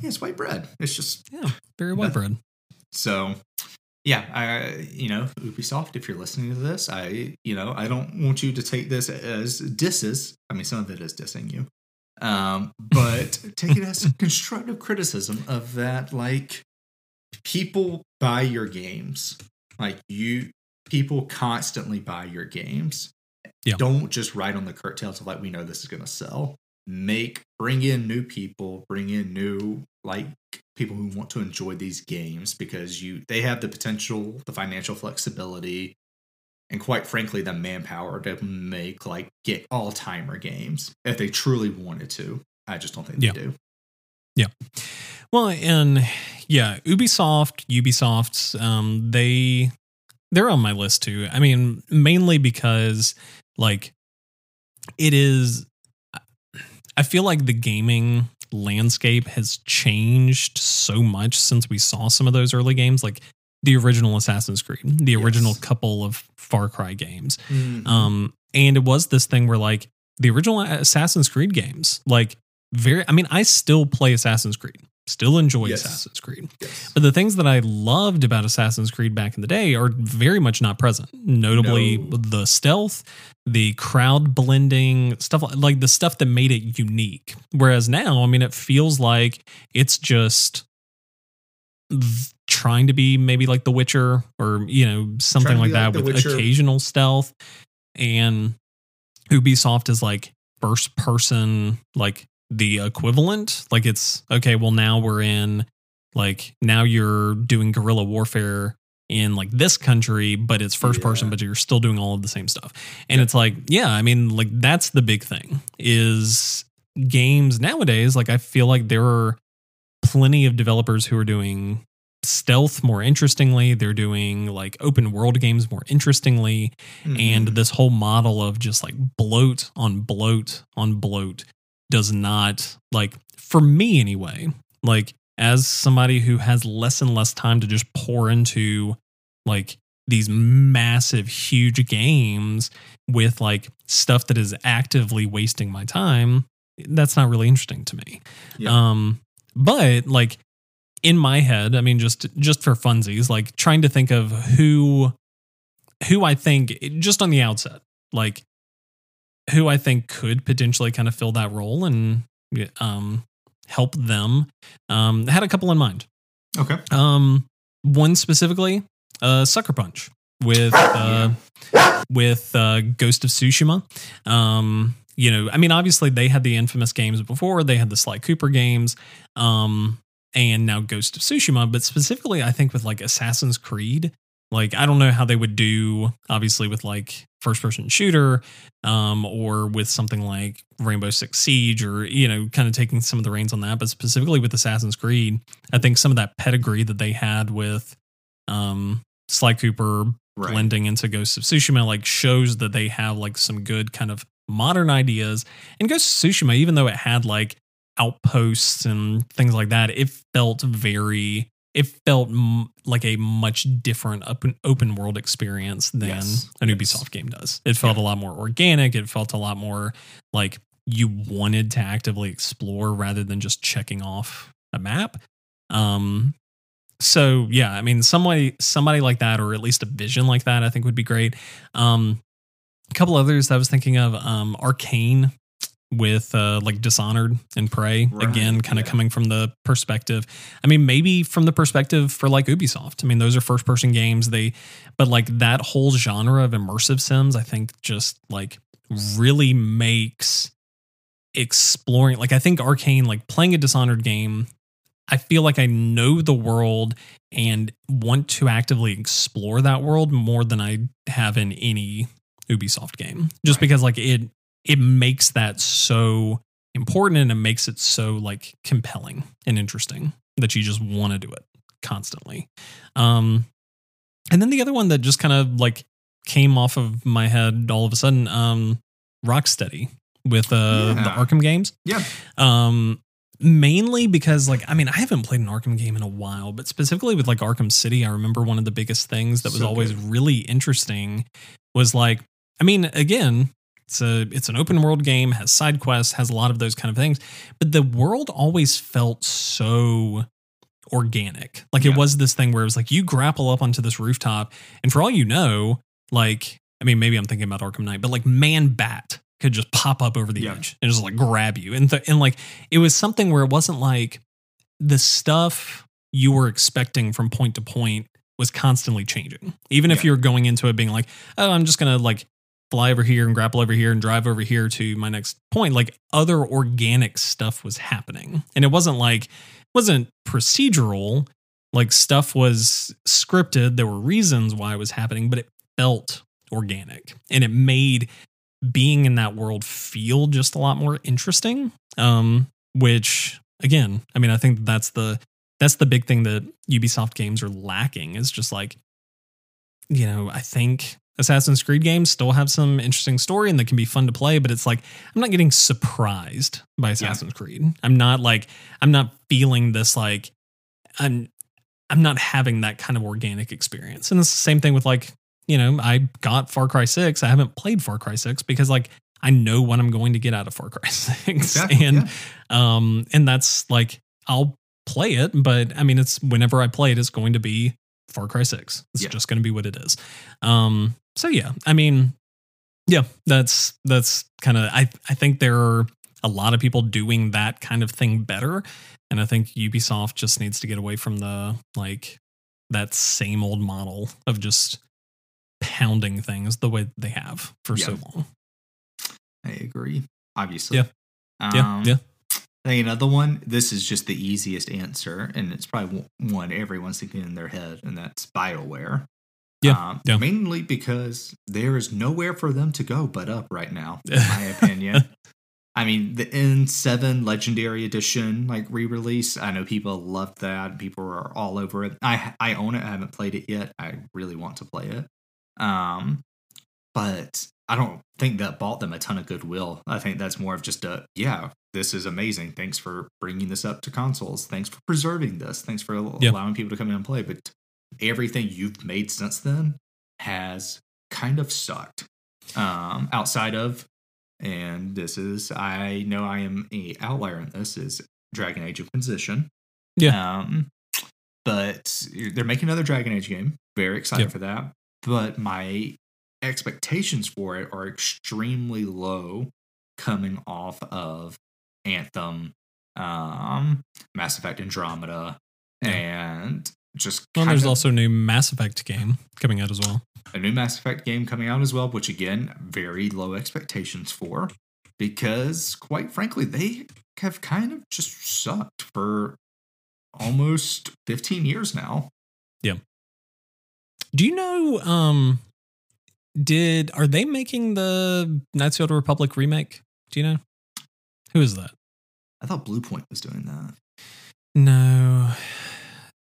Yeah, it's white bread. It's just Yeah. Very white bread. so yeah, I you know, Ubisoft, if you're listening to this, I you know, I don't want you to take this as disses. I mean some of it is dissing you. Um, but take it as (laughs) constructive criticism of that like people buy your games. Like you people constantly buy your games. Yeah. Don't just ride on the curtails of like we know this is gonna sell. Make bring in new people, bring in new like people who want to enjoy these games because you they have the potential, the financial flexibility, and quite frankly, the manpower to make like get all timer games if they truly wanted to. I just don't think Yeah. they do. Yeah. Well, and yeah, Ubisoft, Ubisoft, um, they they're on my list too. I mean, mainly because like it is. I feel like the gaming landscape has changed so much since we saw some of those early games, like the original Assassin's Creed, the original Yes. couple of Far Cry games. Mm-hmm. Um, and it was this thing where like the original Assassin's Creed games, like very, I mean, I still play Assassin's Creed, still enjoy Yes. Assassin's Creed. Yes. But the things that I loved about Assassin's Creed back in the day are very much not present. Notably, No. the stealth, the crowd blending stuff, like- like the stuff that made it unique. Whereas now, I mean, it feels like it's just trying to be maybe like The Witcher or you know something like that like with occasional stealth. And Ubisoft is like first person, like the equivalent. Like it's okay. Well, now we're in like now you're doing guerrilla warfare in like this country, but it's first person, but you're still doing all of the same stuff. And it's like, yeah, I mean, like that's the big thing is games nowadays. Like I feel like there are plenty of developers who are doing stealth more interestingly. They're doing like open world games more interestingly and Mhm. this whole model of just like bloat on bloat on bloat does not like for me anyway like as somebody who has less and less time to just pour into like these massive huge games with like stuff that is actively wasting my time that's not really interesting to me Yeah. um but like in my head i mean just just for funsies like trying to think of who who I think just on the outset, like who I think could potentially kind of fill that role and um, help them. Um, had a couple in mind. okay. Um, one specifically, uh, Sucker Punch with uh, with uh, Ghost of Tsushima. Um, you know, I mean, obviously they had the infamous games before. They had the Sly Cooper games, um, and now Ghost of Tsushima. But specifically, I think with like Assassin's Creed, like I don't know how they would do, obviously with like first person shooter, um, or with something like Rainbow Six Siege, or you know, kind of taking some of the reins on that. But specifically with Assassin's Creed, I think some of that pedigree that they had with um, Sly Cooper Right. blending into Ghost of Tsushima like shows that they have like some good kind of modern ideas. And Ghost of Tsushima, even though it had like outposts and things like that, it felt very. It felt m- like a much different open open world experience than Yes, an. Ubisoft game does. It felt a lot more organic. It felt a lot more like you wanted to actively explore rather than just checking off a map. Um, so yeah, I mean, somebody somebody like that, or at least a vision like that, I think would be great. Um, a couple others I was thinking of, um, Arkane with uh, like Dishonored and Prey Right, again, kind of yeah. coming from the perspective. I mean, maybe from the perspective for like Ubisoft. I mean, those are first person games. They, but like that whole genre of immersive sims, I think just like really makes exploring. Like I think Arkane, like playing a Dishonored game, I feel like I know the world and want to actively explore that world more than I have in any Ubisoft game. Just Right. because like it it makes that so important and it makes it so like compelling and interesting that you just want to do it constantly. Um and then the other one that just kind of like came off of my head all of a sudden um Rocksteady with uh the Arkham games. Yeah. Um, mainly because like I mean I haven't played an Arkham game in a while, but specifically with like Arkham City, I remember one of the biggest things that was So always good. really interesting was like I mean again it's a it's an open world game has side quests has a lot of those kind of things but the world always felt so organic like Yeah. it was this thing where it was like you grapple up onto this rooftop and for all you know like I mean maybe I'm thinking about Arkham Knight but like man bat could just pop up over the Yeah. edge and just like grab you and th- and like it was something where it wasn't like the stuff you were expecting from point to point was constantly changing. Even if you're going into it being like, oh, I'm just gonna like fly over here and grapple over here and drive over here to my next point, like other organic stuff was happening. And it wasn't like wasn't procedural, like stuff was scripted. There were reasons why it was happening, but it felt organic. And it made being in that world feel just a lot more interesting. Um, which again, I mean, I think that's the that's the big thing that Ubisoft games are lacking is just like, you know, I think Assassin's Creed games still have some interesting story and they can be fun to play, but it's like I'm not getting surprised by Assassin's Creed. I'm not like I'm not feeling this like I'm I'm not having that kind of organic experience. And it's the same thing with like, you know, I got Far Cry 6. I haven't played Far Cry 6 because like I know what I'm going to get out of Far Cry (laughs) 6. Exactly, and yeah. um and that's like I'll play it, but I mean it's whenever I play it it's going to be Far Cry 6. It's Yeah. just going to be what it is. Um so yeah, I mean yeah, that's that's kind of I I think there are a lot of people doing that kind of thing better and I think Ubisoft just needs to get away from the like that same old model of just pounding things the way they have for so long. I agree. Obviously. Yeah. Yeah, Um, yeah. I think another one. This is just the easiest answer, and it's probably one- one everyone's thinking in their head, and that's Bioware. Yeah, Um, yeah. Mainly because there is nowhere for them to go but up right now, in my (laughs) opinion. I mean, the N7 Legendary Edition, like re-release. I know people loved that. People are all over it. I I own it. I haven't played it yet. I really want to play it. Um, but I don't think that bought them a ton of goodwill. I think that's more of just a yeah, this is amazing. Thanks for bringing this up to consoles. Thanks for preserving this. Thanks for Yeah. allowing people to come in and play. But everything you've made since then has kind of sucked. Um, outside of, and this is I know I am a outlier in this is Dragon Age Inquisition. Yeah. Um, but they're making another Dragon Age game. Very excited Yep. for that. But my expectations for it are extremely low coming off of Anthem, um, Mass Effect Andromeda, Yeah. and just Well, kind there's of also a new Mass Effect game coming out as well. a new Mass Effect game coming out as well, which again, very low expectations for because quite frankly, they have kind of just sucked for almost 15 years now. Yeah. Do you know um did are they making the Knights of the Republic remake? Do you know? Who is that? I thought Bluepoint was doing that. No.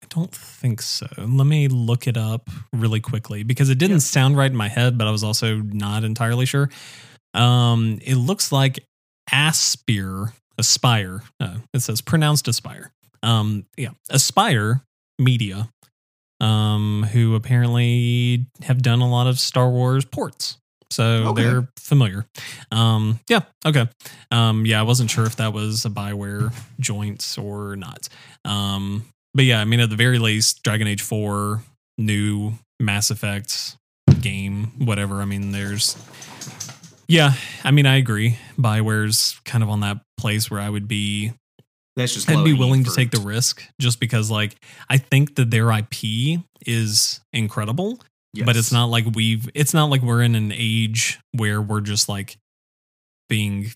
I don't think so. Let me look it up really quickly because it didn't Yeah. sound right in my head, but I was also not entirely sure. Um, it looks like Aspire, Aspire. Uh, it says pronounced Aspire. Um, yeah, Aspyr Media, um, who apparently have done a lot of Star Wars ports. So Okay. they're familiar. Um, yeah, okay. Um, yeah, I wasn't sure if that was a Bioware joints or not. Um, but yeah, I mean, at the very least, Dragon Age 4, new Mass Effect game, whatever. I mean, there's, yeah, I mean, I agree. Bioware's kind of on that place where I would be, That's just I'd be willing to take the risk just because, like, I think that their IP is incredible, but it's not like we've, it's not like we're in an age where we're just like being,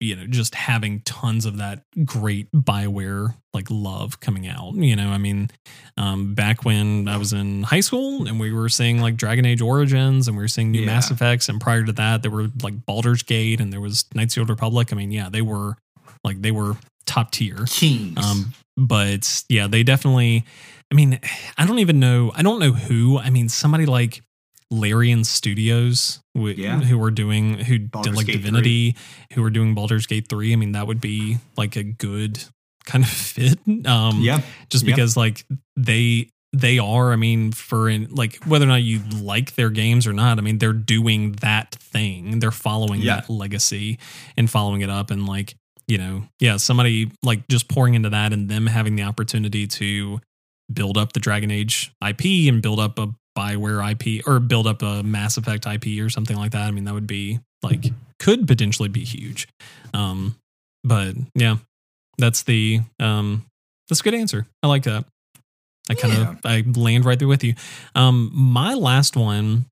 you know, just having tons of that great Bioware like love coming out. You know, I mean, um, back when I was in high school and we were seeing like Dragon Age Origins and we were seeing new Yeah. Mass Effects, and prior to that, there were like Baldur's Gate and there was Knights of the Old Republic. I mean, yeah, they were like they were top tier. Kings. Um, but yeah, they definitely. I mean, I don't even know. I don't know who. I mean, somebody like Larian Studios, who, Yeah. who were doing who Baldur's did like Gate Divinity, who were doing Baldur's Gate three. I mean, that would be like a good kind of (laughs) fit. Um, yeah. just Yeah. because like they they are i mean for in like whether or not you like their games or not i mean they're doing that thing they're following Yeah. that legacy and following it up and like you know yeah somebody like just pouring into that and them having the opportunity to build up the dragon age ip and build up a bioware ip or build up a mass effect ip or something like that i mean that would be like could potentially be huge um but yeah that's the um that's a good answer. I like that. I kind of I land right there with you. Um, my last one,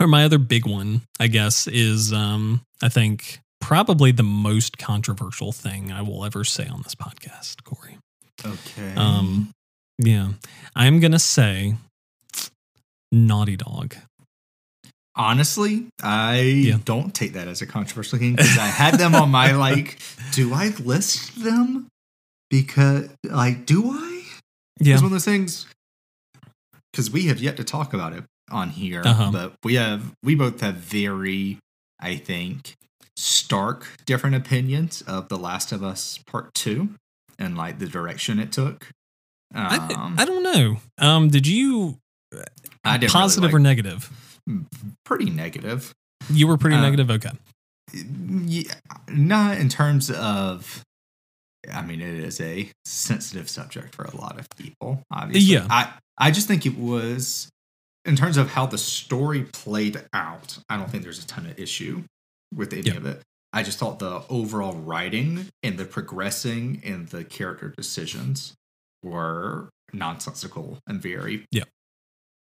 or my other big one, I guess, is um, I think probably the most controversial thing I will ever say on this podcast, Corey. Okay. Um, yeah, I'm gonna say Naughty Dog. Honestly, I Yeah. don't take that as a controversial thing because I had them on my (laughs) like. Do I list them? Because like, do I? Yeah, It's one of those things. Because we have yet to talk about it on here, Uh-huh. but we have we both have very, I think, stark different opinions of The Last of Us Part Two and like the direction it took. I, Um, I don't know. Um, did you I didn't positive really or negative? pretty negative. You were pretty Uh, negative. Okay. Yeah, not in terms of. I mean, it is a sensitive subject for a lot of people. Obviously, Yeah. I I just think it was in terms of how the story played out. I don't think there's a ton of issue with any Yeah. of it. I just thought the overall writing and the progressing and the character decisions were nonsensical and very Yeah.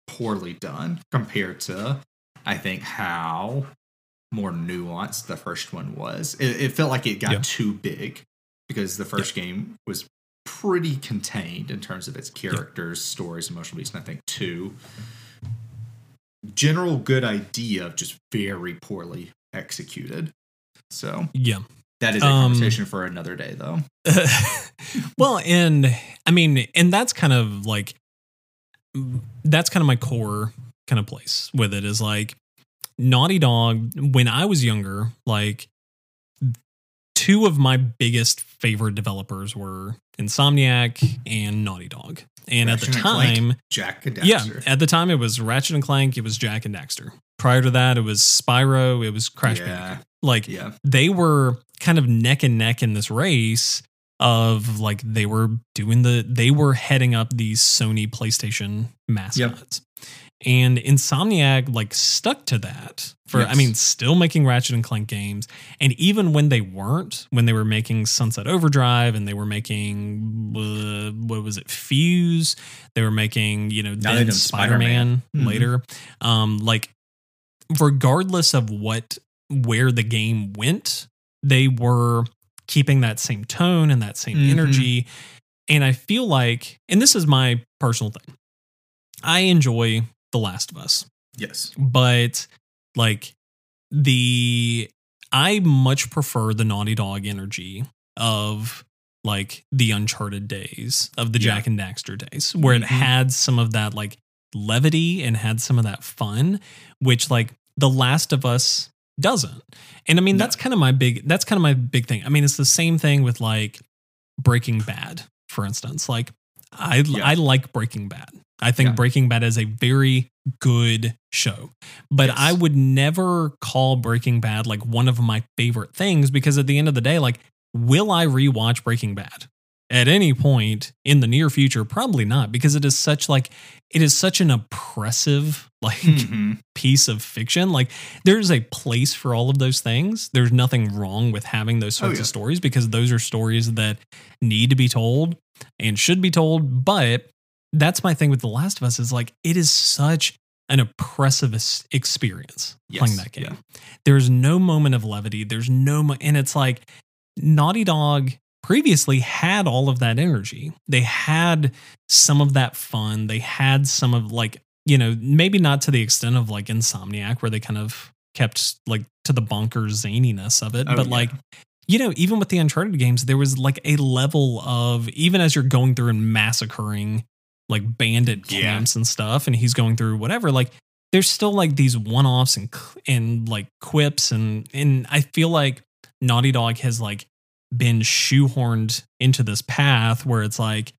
poorly done compared to I think how more nuanced the first one was. It, it felt like it got too big because the first game was pretty contained in terms of its characters, stories, emotional beats, and I think two general good idea of just very poorly executed. So Yeah. that is a Um, conversation for another day, though. (laughs) well, and I mean, and that's kind of like that's kind of my core kind of place with it is like Naughty Dog. When I was younger, like two of my biggest favorite developers were Insomniac and Naughty Dog, and at the Ratchet and time, Jak and yeah, at the time it was Ratchet and Clank, it was Jak and Daxter. Prior to that, it was Spyro, it was Crash Yeah. Bandicoot. Like yeah, they were kind of neck and neck in this race of like they were doing the they were heading up these Sony PlayStation mascots. And Insomniac like stuck to that for I mean still making Ratchet and Clank games and even when they weren't when they were making Sunset Overdrive and they were making uh, what was it Fuse they were making you know Now then Spider-Man, Spider-Man. Mhm. later um like regardless of what where the game went, they were keeping that same tone and that same Mhm. energy. And I feel like, and this is my personal thing, I enjoy The Last of Us, yes, but like the, I much prefer the Naughty Dog energy of like the Uncharted days, of the Yeah. Jak and Daxter days, where it Mhm. had some of that like levity and had some of that fun, which like The Last of Us doesn't. And I mean, No. that's kind of my big that's kind of my big thing. I mean, it's the same thing with like Breaking Bad, for instance. Like I Yeah. I like Breaking Bad. I think Yeah. Breaking Bad is a very good show. But Yes. I would never call Breaking Bad like one of my favorite things because at the end of the day, like, will I rewatch Breaking Bad? at any point in the near future probably not because it is such like it is such an oppressive like Mhm. piece of fiction like there's a place for all of those things there's nothing wrong with having those Oh, sorts yeah. of stories because those are stories that need to be told and should be told but that's my thing with the last of us is like it is such an oppressive es- experience playing that game yeah. there's no moment of levity there's no mo- and it's like naughty dog previously had all of that energy they had some of that fun they had some of like you know maybe not to the extent of like insomniac where they kind of kept like to the bonkers zaniness of it Oh, but yeah. like you know even with the uncharted games there was like a level of even as you're going through and massacring like bandit Yeah. camps and stuff and he's going through whatever like there's still like these one-offs and and like quips and and I feel like Naughty Dog has like been shoehorned into this path where it's like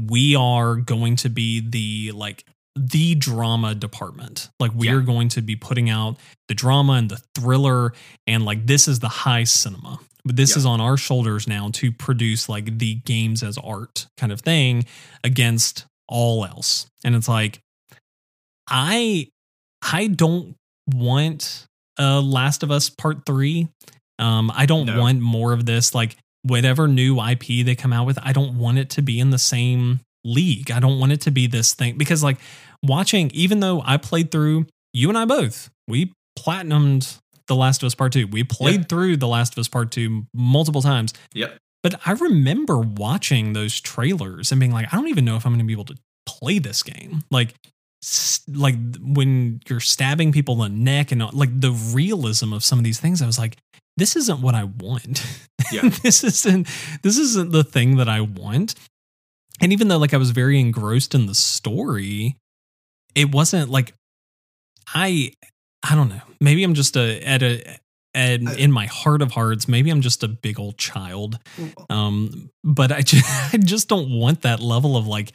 we are going to be the like the drama department. Like we Yeah. are going to be putting out the drama and the thriller and like this is the high cinema. But this Yeah. is on our shoulders now to produce like the games as art kind of thing against all else. And it's like I I don't want uh Last of Us Part 3. Um I don't No. want more of this like whatever new IP they come out with, I don't want it to be in the same league. I don't want it to be this thing because like watching even though I played through you and I both, we platinumed The Last of Us Part 2. We played Yeah. through The Last of Us Part 2 multiple times. Yep. But I remember watching those trailers and being like, I don't even know if I'm going to be able to play this game. Like, like when you're stabbing people in the neck and all- like the realism of some of these things, I was like, this isn't what I want. (laughs) Yeah. this isn't this isn't the thing that I want. And even though like I was very engrossed in the story, it wasn't like I I don't know. Maybe I'm just a at a and I- in my heart of hearts, maybe I'm just a big old child. Um, but I (laughs) just, I just don't want that level of like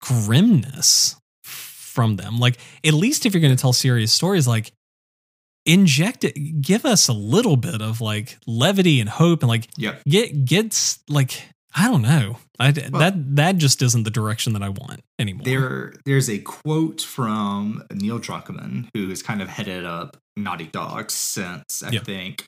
grimness from them. Like, at least if you're going to tell serious stories, like inject it, give us a little bit of like levity and hope, and like Yep. get gets like I don't know. I Well- that that just isn't the direction that I want anymore. There, there's a quote from Neil Druckmann, who has kind of headed up Naughty Dog since I Yeah. think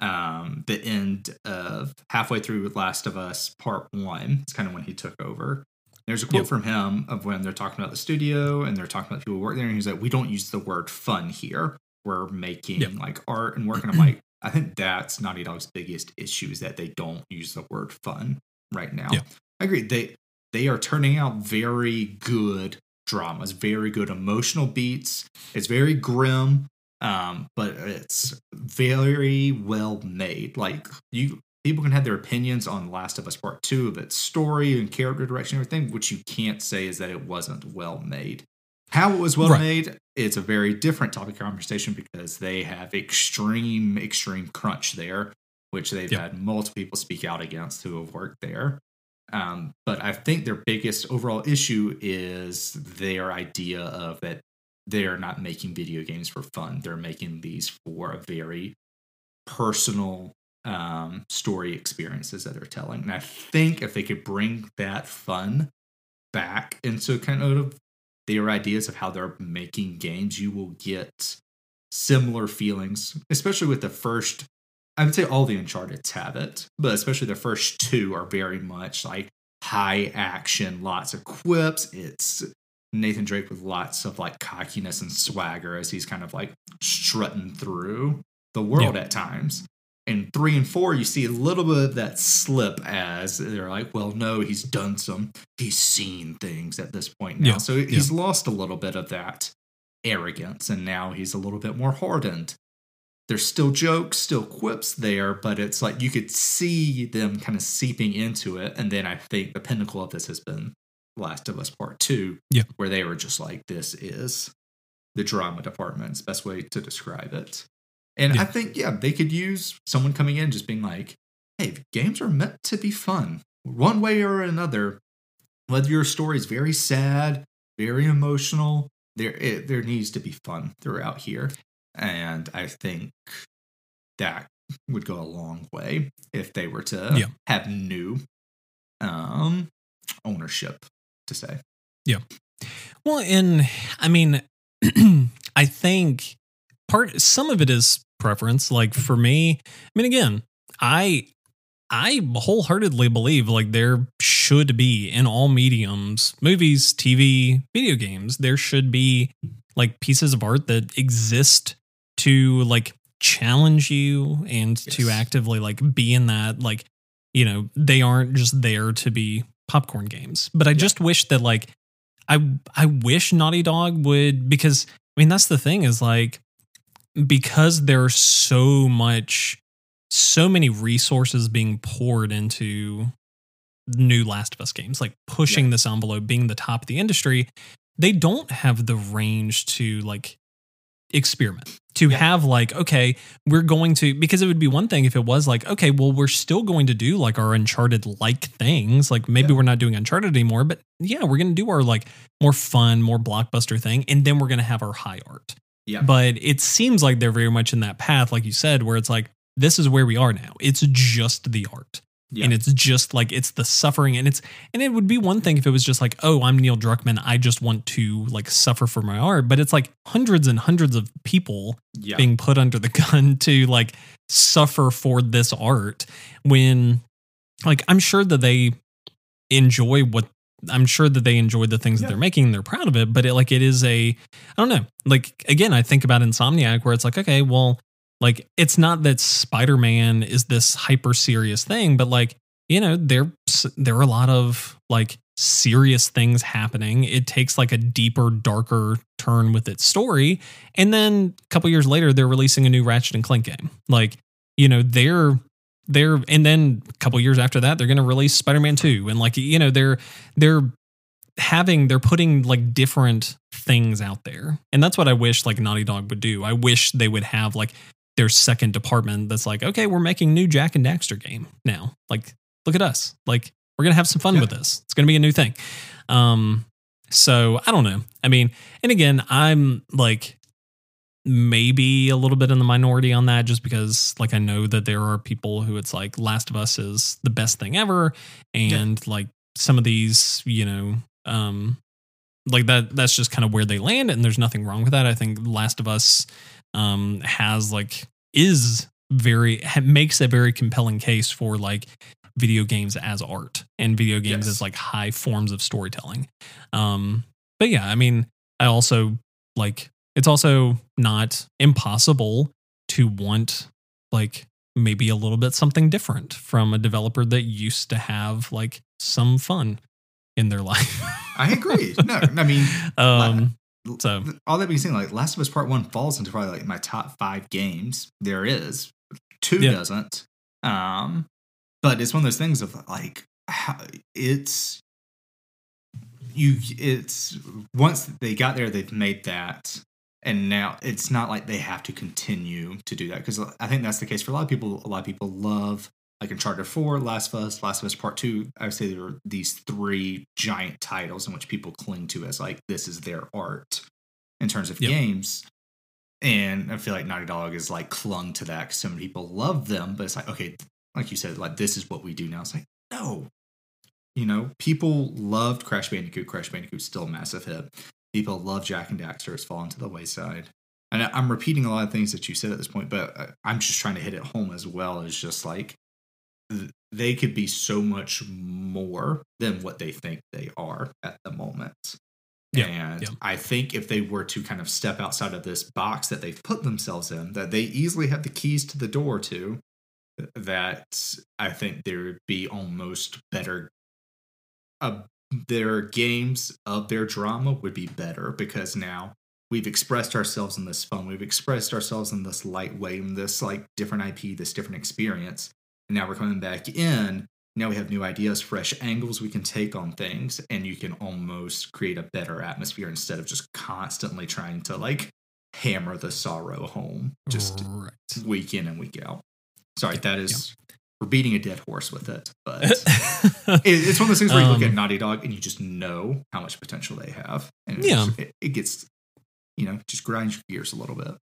um, the end of halfway through Last of Us Part One. It's kind of when he took over. There's a quote Yep. from him of when they're talking about the studio and they're talking about people who work there, and he's like, "We don't use the word fun here. We're making Yep. like art and work." And I'm (clears throat) like, I think that's Naughty Dog's biggest issue is that they don't use the word fun right now. I agree. They they are turning out very good dramas, very good emotional beats. It's very grim, um, but it's very well made. Like you, people can have their opinions on Last of Us Part Two of its story and character direction, and everything. Which you can't say is that it wasn't well made. How it was well Right. made, it's a very different topic of conversation because they have extreme, extreme crunch there, which they've Yep. had multiple people speak out against who have worked there. Um, but I think their biggest overall issue is their idea of that they're not making video games for fun. They're making these for a very personal um, story experiences that they're telling. And I think if they could bring that fun back into kind of their ideas of how they're making games, you will get similar feelings, especially with the first. I would say all the Uncharted have it, but especially the first two are very much like high action, lots of quips. It's Nathan Drake with lots of like cockiness and swagger as he's kind of like strutting through the world Yeah. at times. In three and four, you see a little bit of that slip as they're like, well, no, he's done some, he's seen things at this point now. Yeah, So he's lost a little bit of that arrogance and now he's a little bit more hardened. There's still jokes, still quips there, but it's like you could see them kind of seeping into it. And then I think the pinnacle of this has been Last of Us Part 2, Yeah. where they were just like, this is the drama department's best way to describe it. And Yeah. I think, yeah, they could use someone coming in just being like, hey, games are meant to be fun, one way or another. Whether your story is very sad, very emotional, there it, there needs to be fun throughout here, and I think that would go a long way if they were to Yeah. have new um ownership to say. Yeah. Well, and I mean, (clears throat) I think part some of it is preference. Like for me, I mean, again, I I wholeheartedly believe like there should be in all mediums, movies, TV, video games, there should be like pieces of art that exist to like challenge you and to actively like be in that like you know they aren't just there to be popcorn games but i just wish that like i i wish naughty dog would because i mean that's the thing is like because there's so much so many resources being poured into new last of us games like pushing Yeah. this envelope being the top of the industry they don't have the range to like experiment to Yeah. have like okay we're going to because it would be one thing if it was like okay well we're still going to do like our uncharted like things like maybe Yeah. we're not doing uncharted anymore but yeah we're going to do our like more fun more blockbuster thing and then we're going to have our high art Yeah. but it seems like they're very much in that path like you said where it's like this is where we are now it's just the art Yeah. and it's just like it's the suffering and it's and it would be one thing if it was just like oh i'm neil druckmann i just want to like suffer for my art but it's like hundreds and hundreds of people yeah. being put under the (laughs) gun to like suffer for this art when like i'm sure that they enjoy what i'm sure that they enjoy the things that they're making and they're proud of it but it like it is a i don't know like again i think about insomniac where it's like okay well like it's not that spider-man is this hyper serious thing but like you know there there are a lot of like serious things happening. It takes like a deeper darker turn with its story. And then a couple years later they're releasing a new ratchet and clank game. Like you know they're they're and then a couple years after that they're going to release spider-man 2 and like you know they're they're having they're putting like different things out there. And that's what i wish like naughty dog would do. I wish they would have like their second department that's like okay we're making new jak and daxter game now. Like look at us. Like we're gonna have some fun Yeah. with this. It's gonna be a new thing. Um so i don't know. I mean and again i'm like maybe a little bit in the minority on that just because like i know that there are people who it's like last of us is the best thing ever. And like some of these you know um like that that's just kind of where they land and there's nothing wrong with that. I think last of us um has like is very ha- makes a very compelling case for like video games as art and video games Yes. as like high forms of storytelling um but yeah i mean i also like it's also not impossible to want like maybe a little bit something different from a developer that used to have like some fun in their (laughs) life I agree. No, I mean, (laughs) um so all that being said, like Last of Us Part One falls into probably like my top five games there is. Two Yeah. doesn't. Um, but it's one of those things of like how, it's you. It's once they got there, they've made that, and now it's not like they have to continue to do that because I think that's the case for a lot of people. A lot of people love like Uncharted Four, Last of Us, Last of Us Part Two. I would say there are these three giant titles in which people cling to as like this is their art in terms of Yep. games. And I feel like Naughty Dog is like clung to that because so many people love them, but it's like okay, like you said, like this is what we do now. It's like no, you know, people loved Crash Bandicoot. Crash Bandicoot's still a massive hit. People love Jak and Daxter. It's fallen to the wayside. And I'm repeating a lot of things that you said at this point, but uh, I'm just trying to hit it home as well as just like they could be so much more than what they think they are at the moment. Yeah, and yeah. I think if they were to kind of step outside of this box that they've put themselves in, that they easily have the keys to the door to, that I think there would be almost better. Uh, their games of their drama would be better because now we've expressed ourselves in this fun, we've expressed ourselves in this lightweight, in this like different IP, this different experience. And now we're coming back in. Now we have new ideas, fresh angles we can take on things, and you can almost create a better atmosphere instead of just constantly trying to like hammer the sorrow home just right. week in and week out. Sorry, that is we're beating a dead horse with it, but (laughs) it, it's one of those things where you look at Um, Naughty Dog and you just know how much potential they have, and Yeah. it's- it, it gets you know just grinds your gears a little bit.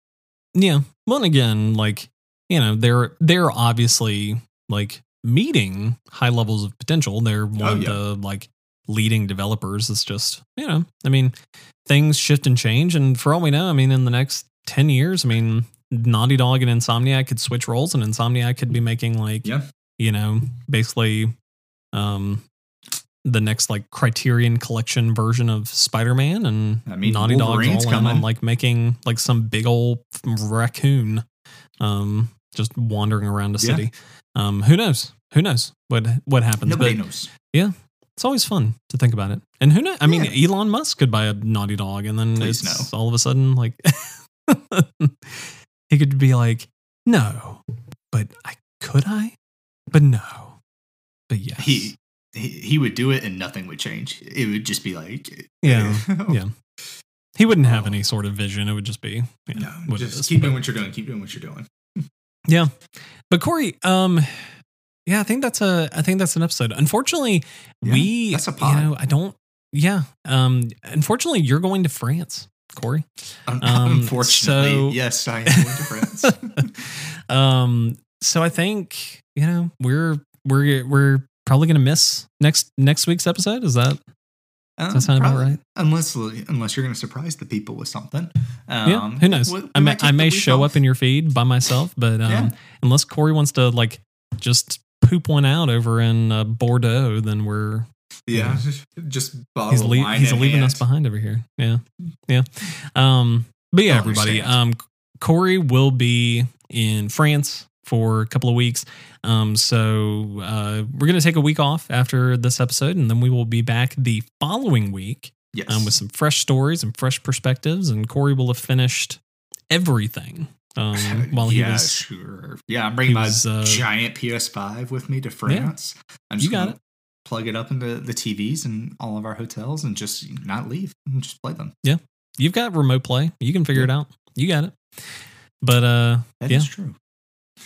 Yeah. Well, and again, like you know, they're they're obviously like meeting high levels of potential. They're one Oh, of yeah. the like leading developers. It's just, you know, I mean, things shift and change. And for all we know, I mean, in the next 10 years, I mean, Naughty Dog and Insomniac could switch roles and Insomniac could be making like, Yeah. you know, basically um the next like Criterion collection version of Spider-Man and I mean, Naughty Dog's Wolverine's all in on like making like some big old raccoon um just wandering around the Yeah. city. Um who knows? Who knows what what happens? Nobody but knows. Yeah, it's always fun to think about it. And who knows? I mean, Yeah. Elon Musk could buy a Naughty Dog and then Please it's all of a sudden like (laughs) he could be like, "No, but I could I? But no. But yes." He, he he would do it and nothing would change. It would just be like Yeah, (laughs) yeah. He wouldn't have Oh. any sort of vision. It would just be you know, No, just keep doing what you're doing. Keep doing what you're doing. But Corey, um, yeah, I think that's a, I think that's an episode. Unfortunately, Yeah, we, that's a you know, I don't, yeah. Um, unfortunately, you're going to France, Corey. (laughs) Um, Unfortunately, so- yes, I am going to France. (laughs) (laughs) um, so I think you know we're we're we're probably gonna miss next next week's episode. Is that Um, that sound about right? Unless unless you're going to surprise the people with something. yeah? Um, Who knows? we- we I may I may show off. up in your feed by myself, but um, Yeah. unless Corey wants to like just poop one out over in uh, Bordeaux, then we're yeah, (laughs) just bottle he's of lea- wine he's in leaving us behind over here. Yeah, yeah. Um, but yeah, everybody. Um, Corey will be in France for a couple of weeks. Um, so uh, we're gonna take a week off after this episode, and then we will be back the following week Yes, um, with some fresh stories and fresh perspectives. And Corey will have finished everything um, (laughs) while he yeah, was. sure. Yeah, I'm bringing my was, uh, giant PS5 with me to France. I'm just You got gonna Plug it up into the TVs in all of our hotels and just not leave and just play them. Yeah, you've got remote play. You can figure it out. You got it. But uh, That Yeah. is true.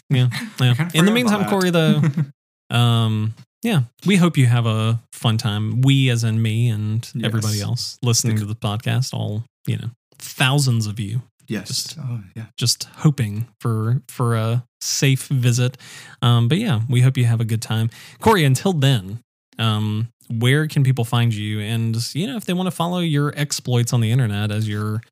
Yeah, yeah. In the meantime, Corey, though, (laughs) um, yeah, we hope you have a fun time. We, as in me and Yes. everybody else listening to the podcast, all you know, thousands of you, yes. Just- oh, yeah. just hoping for for a safe visit. Um, but yeah, we hope you have a good time, Corey. Until then, um, where can people find you? And you know, if they want to follow your exploits on the internet as you're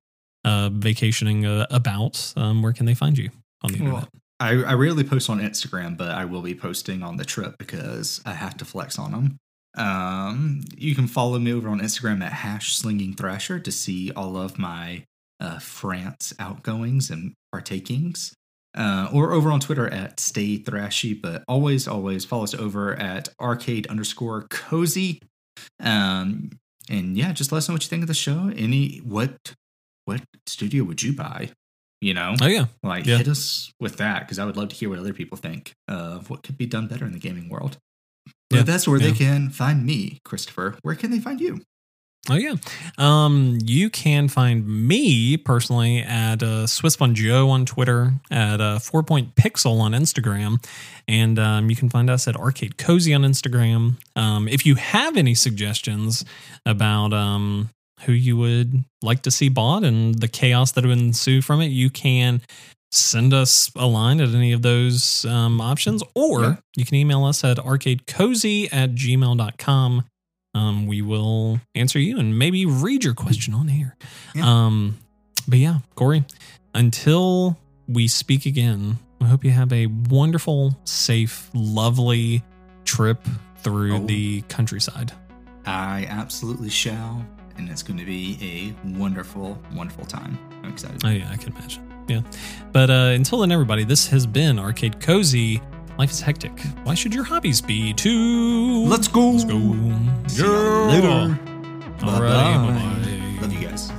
uh, vacationing uh, about, um, where can they find you on the Well, internet? I, I rarely post on Instagram, but I will be posting on the trip because I have to flex on them. Um, you can follow me over on Instagram at hash slinging thrasher to see all of my uh, France outgoings and partakings. Uh, or over on Twitter at stay thrashy, but always, always follow us over at arcade underscore cozy. Um, and yeah, just let us know what you think of the show. Any what what studio would you buy? You know, Oh yeah, like, Yeah. hit us with that because I would love to hear what other people think of what could be done better in the gaming world. But Yeah, that's where yeah. they can find me, Christopher. Where can they find you? Oh yeah. Um, you can find me personally at uh, Swiss Fun Joe on Twitter, at uh, Four Point Pixel on Instagram, and um, you can find us at Arcade Cozy on Instagram. Um, if you have any suggestions about um, who you would like to see bought and the chaos that would ensue from it, you can send us a line at any of those um, options, or Yeah. you can email us at arcadecozy at gmail.com um, we will answer you and maybe read your question on air. Yeah. Um, but yeah, Corey, until we speak again, I hope you have a wonderful, safe, lovely trip through Oh. the countryside. I absolutely shall, and it's going to be a wonderful, wonderful time. I'm excited. Oh, yeah, I can imagine. Yeah. But uh, until then, everybody, this has been Arcade Cozy. Life is hectic. Why should your hobbies be too? Let's go. Let's go. See ya later. All right. Bye-bye. Bye bye.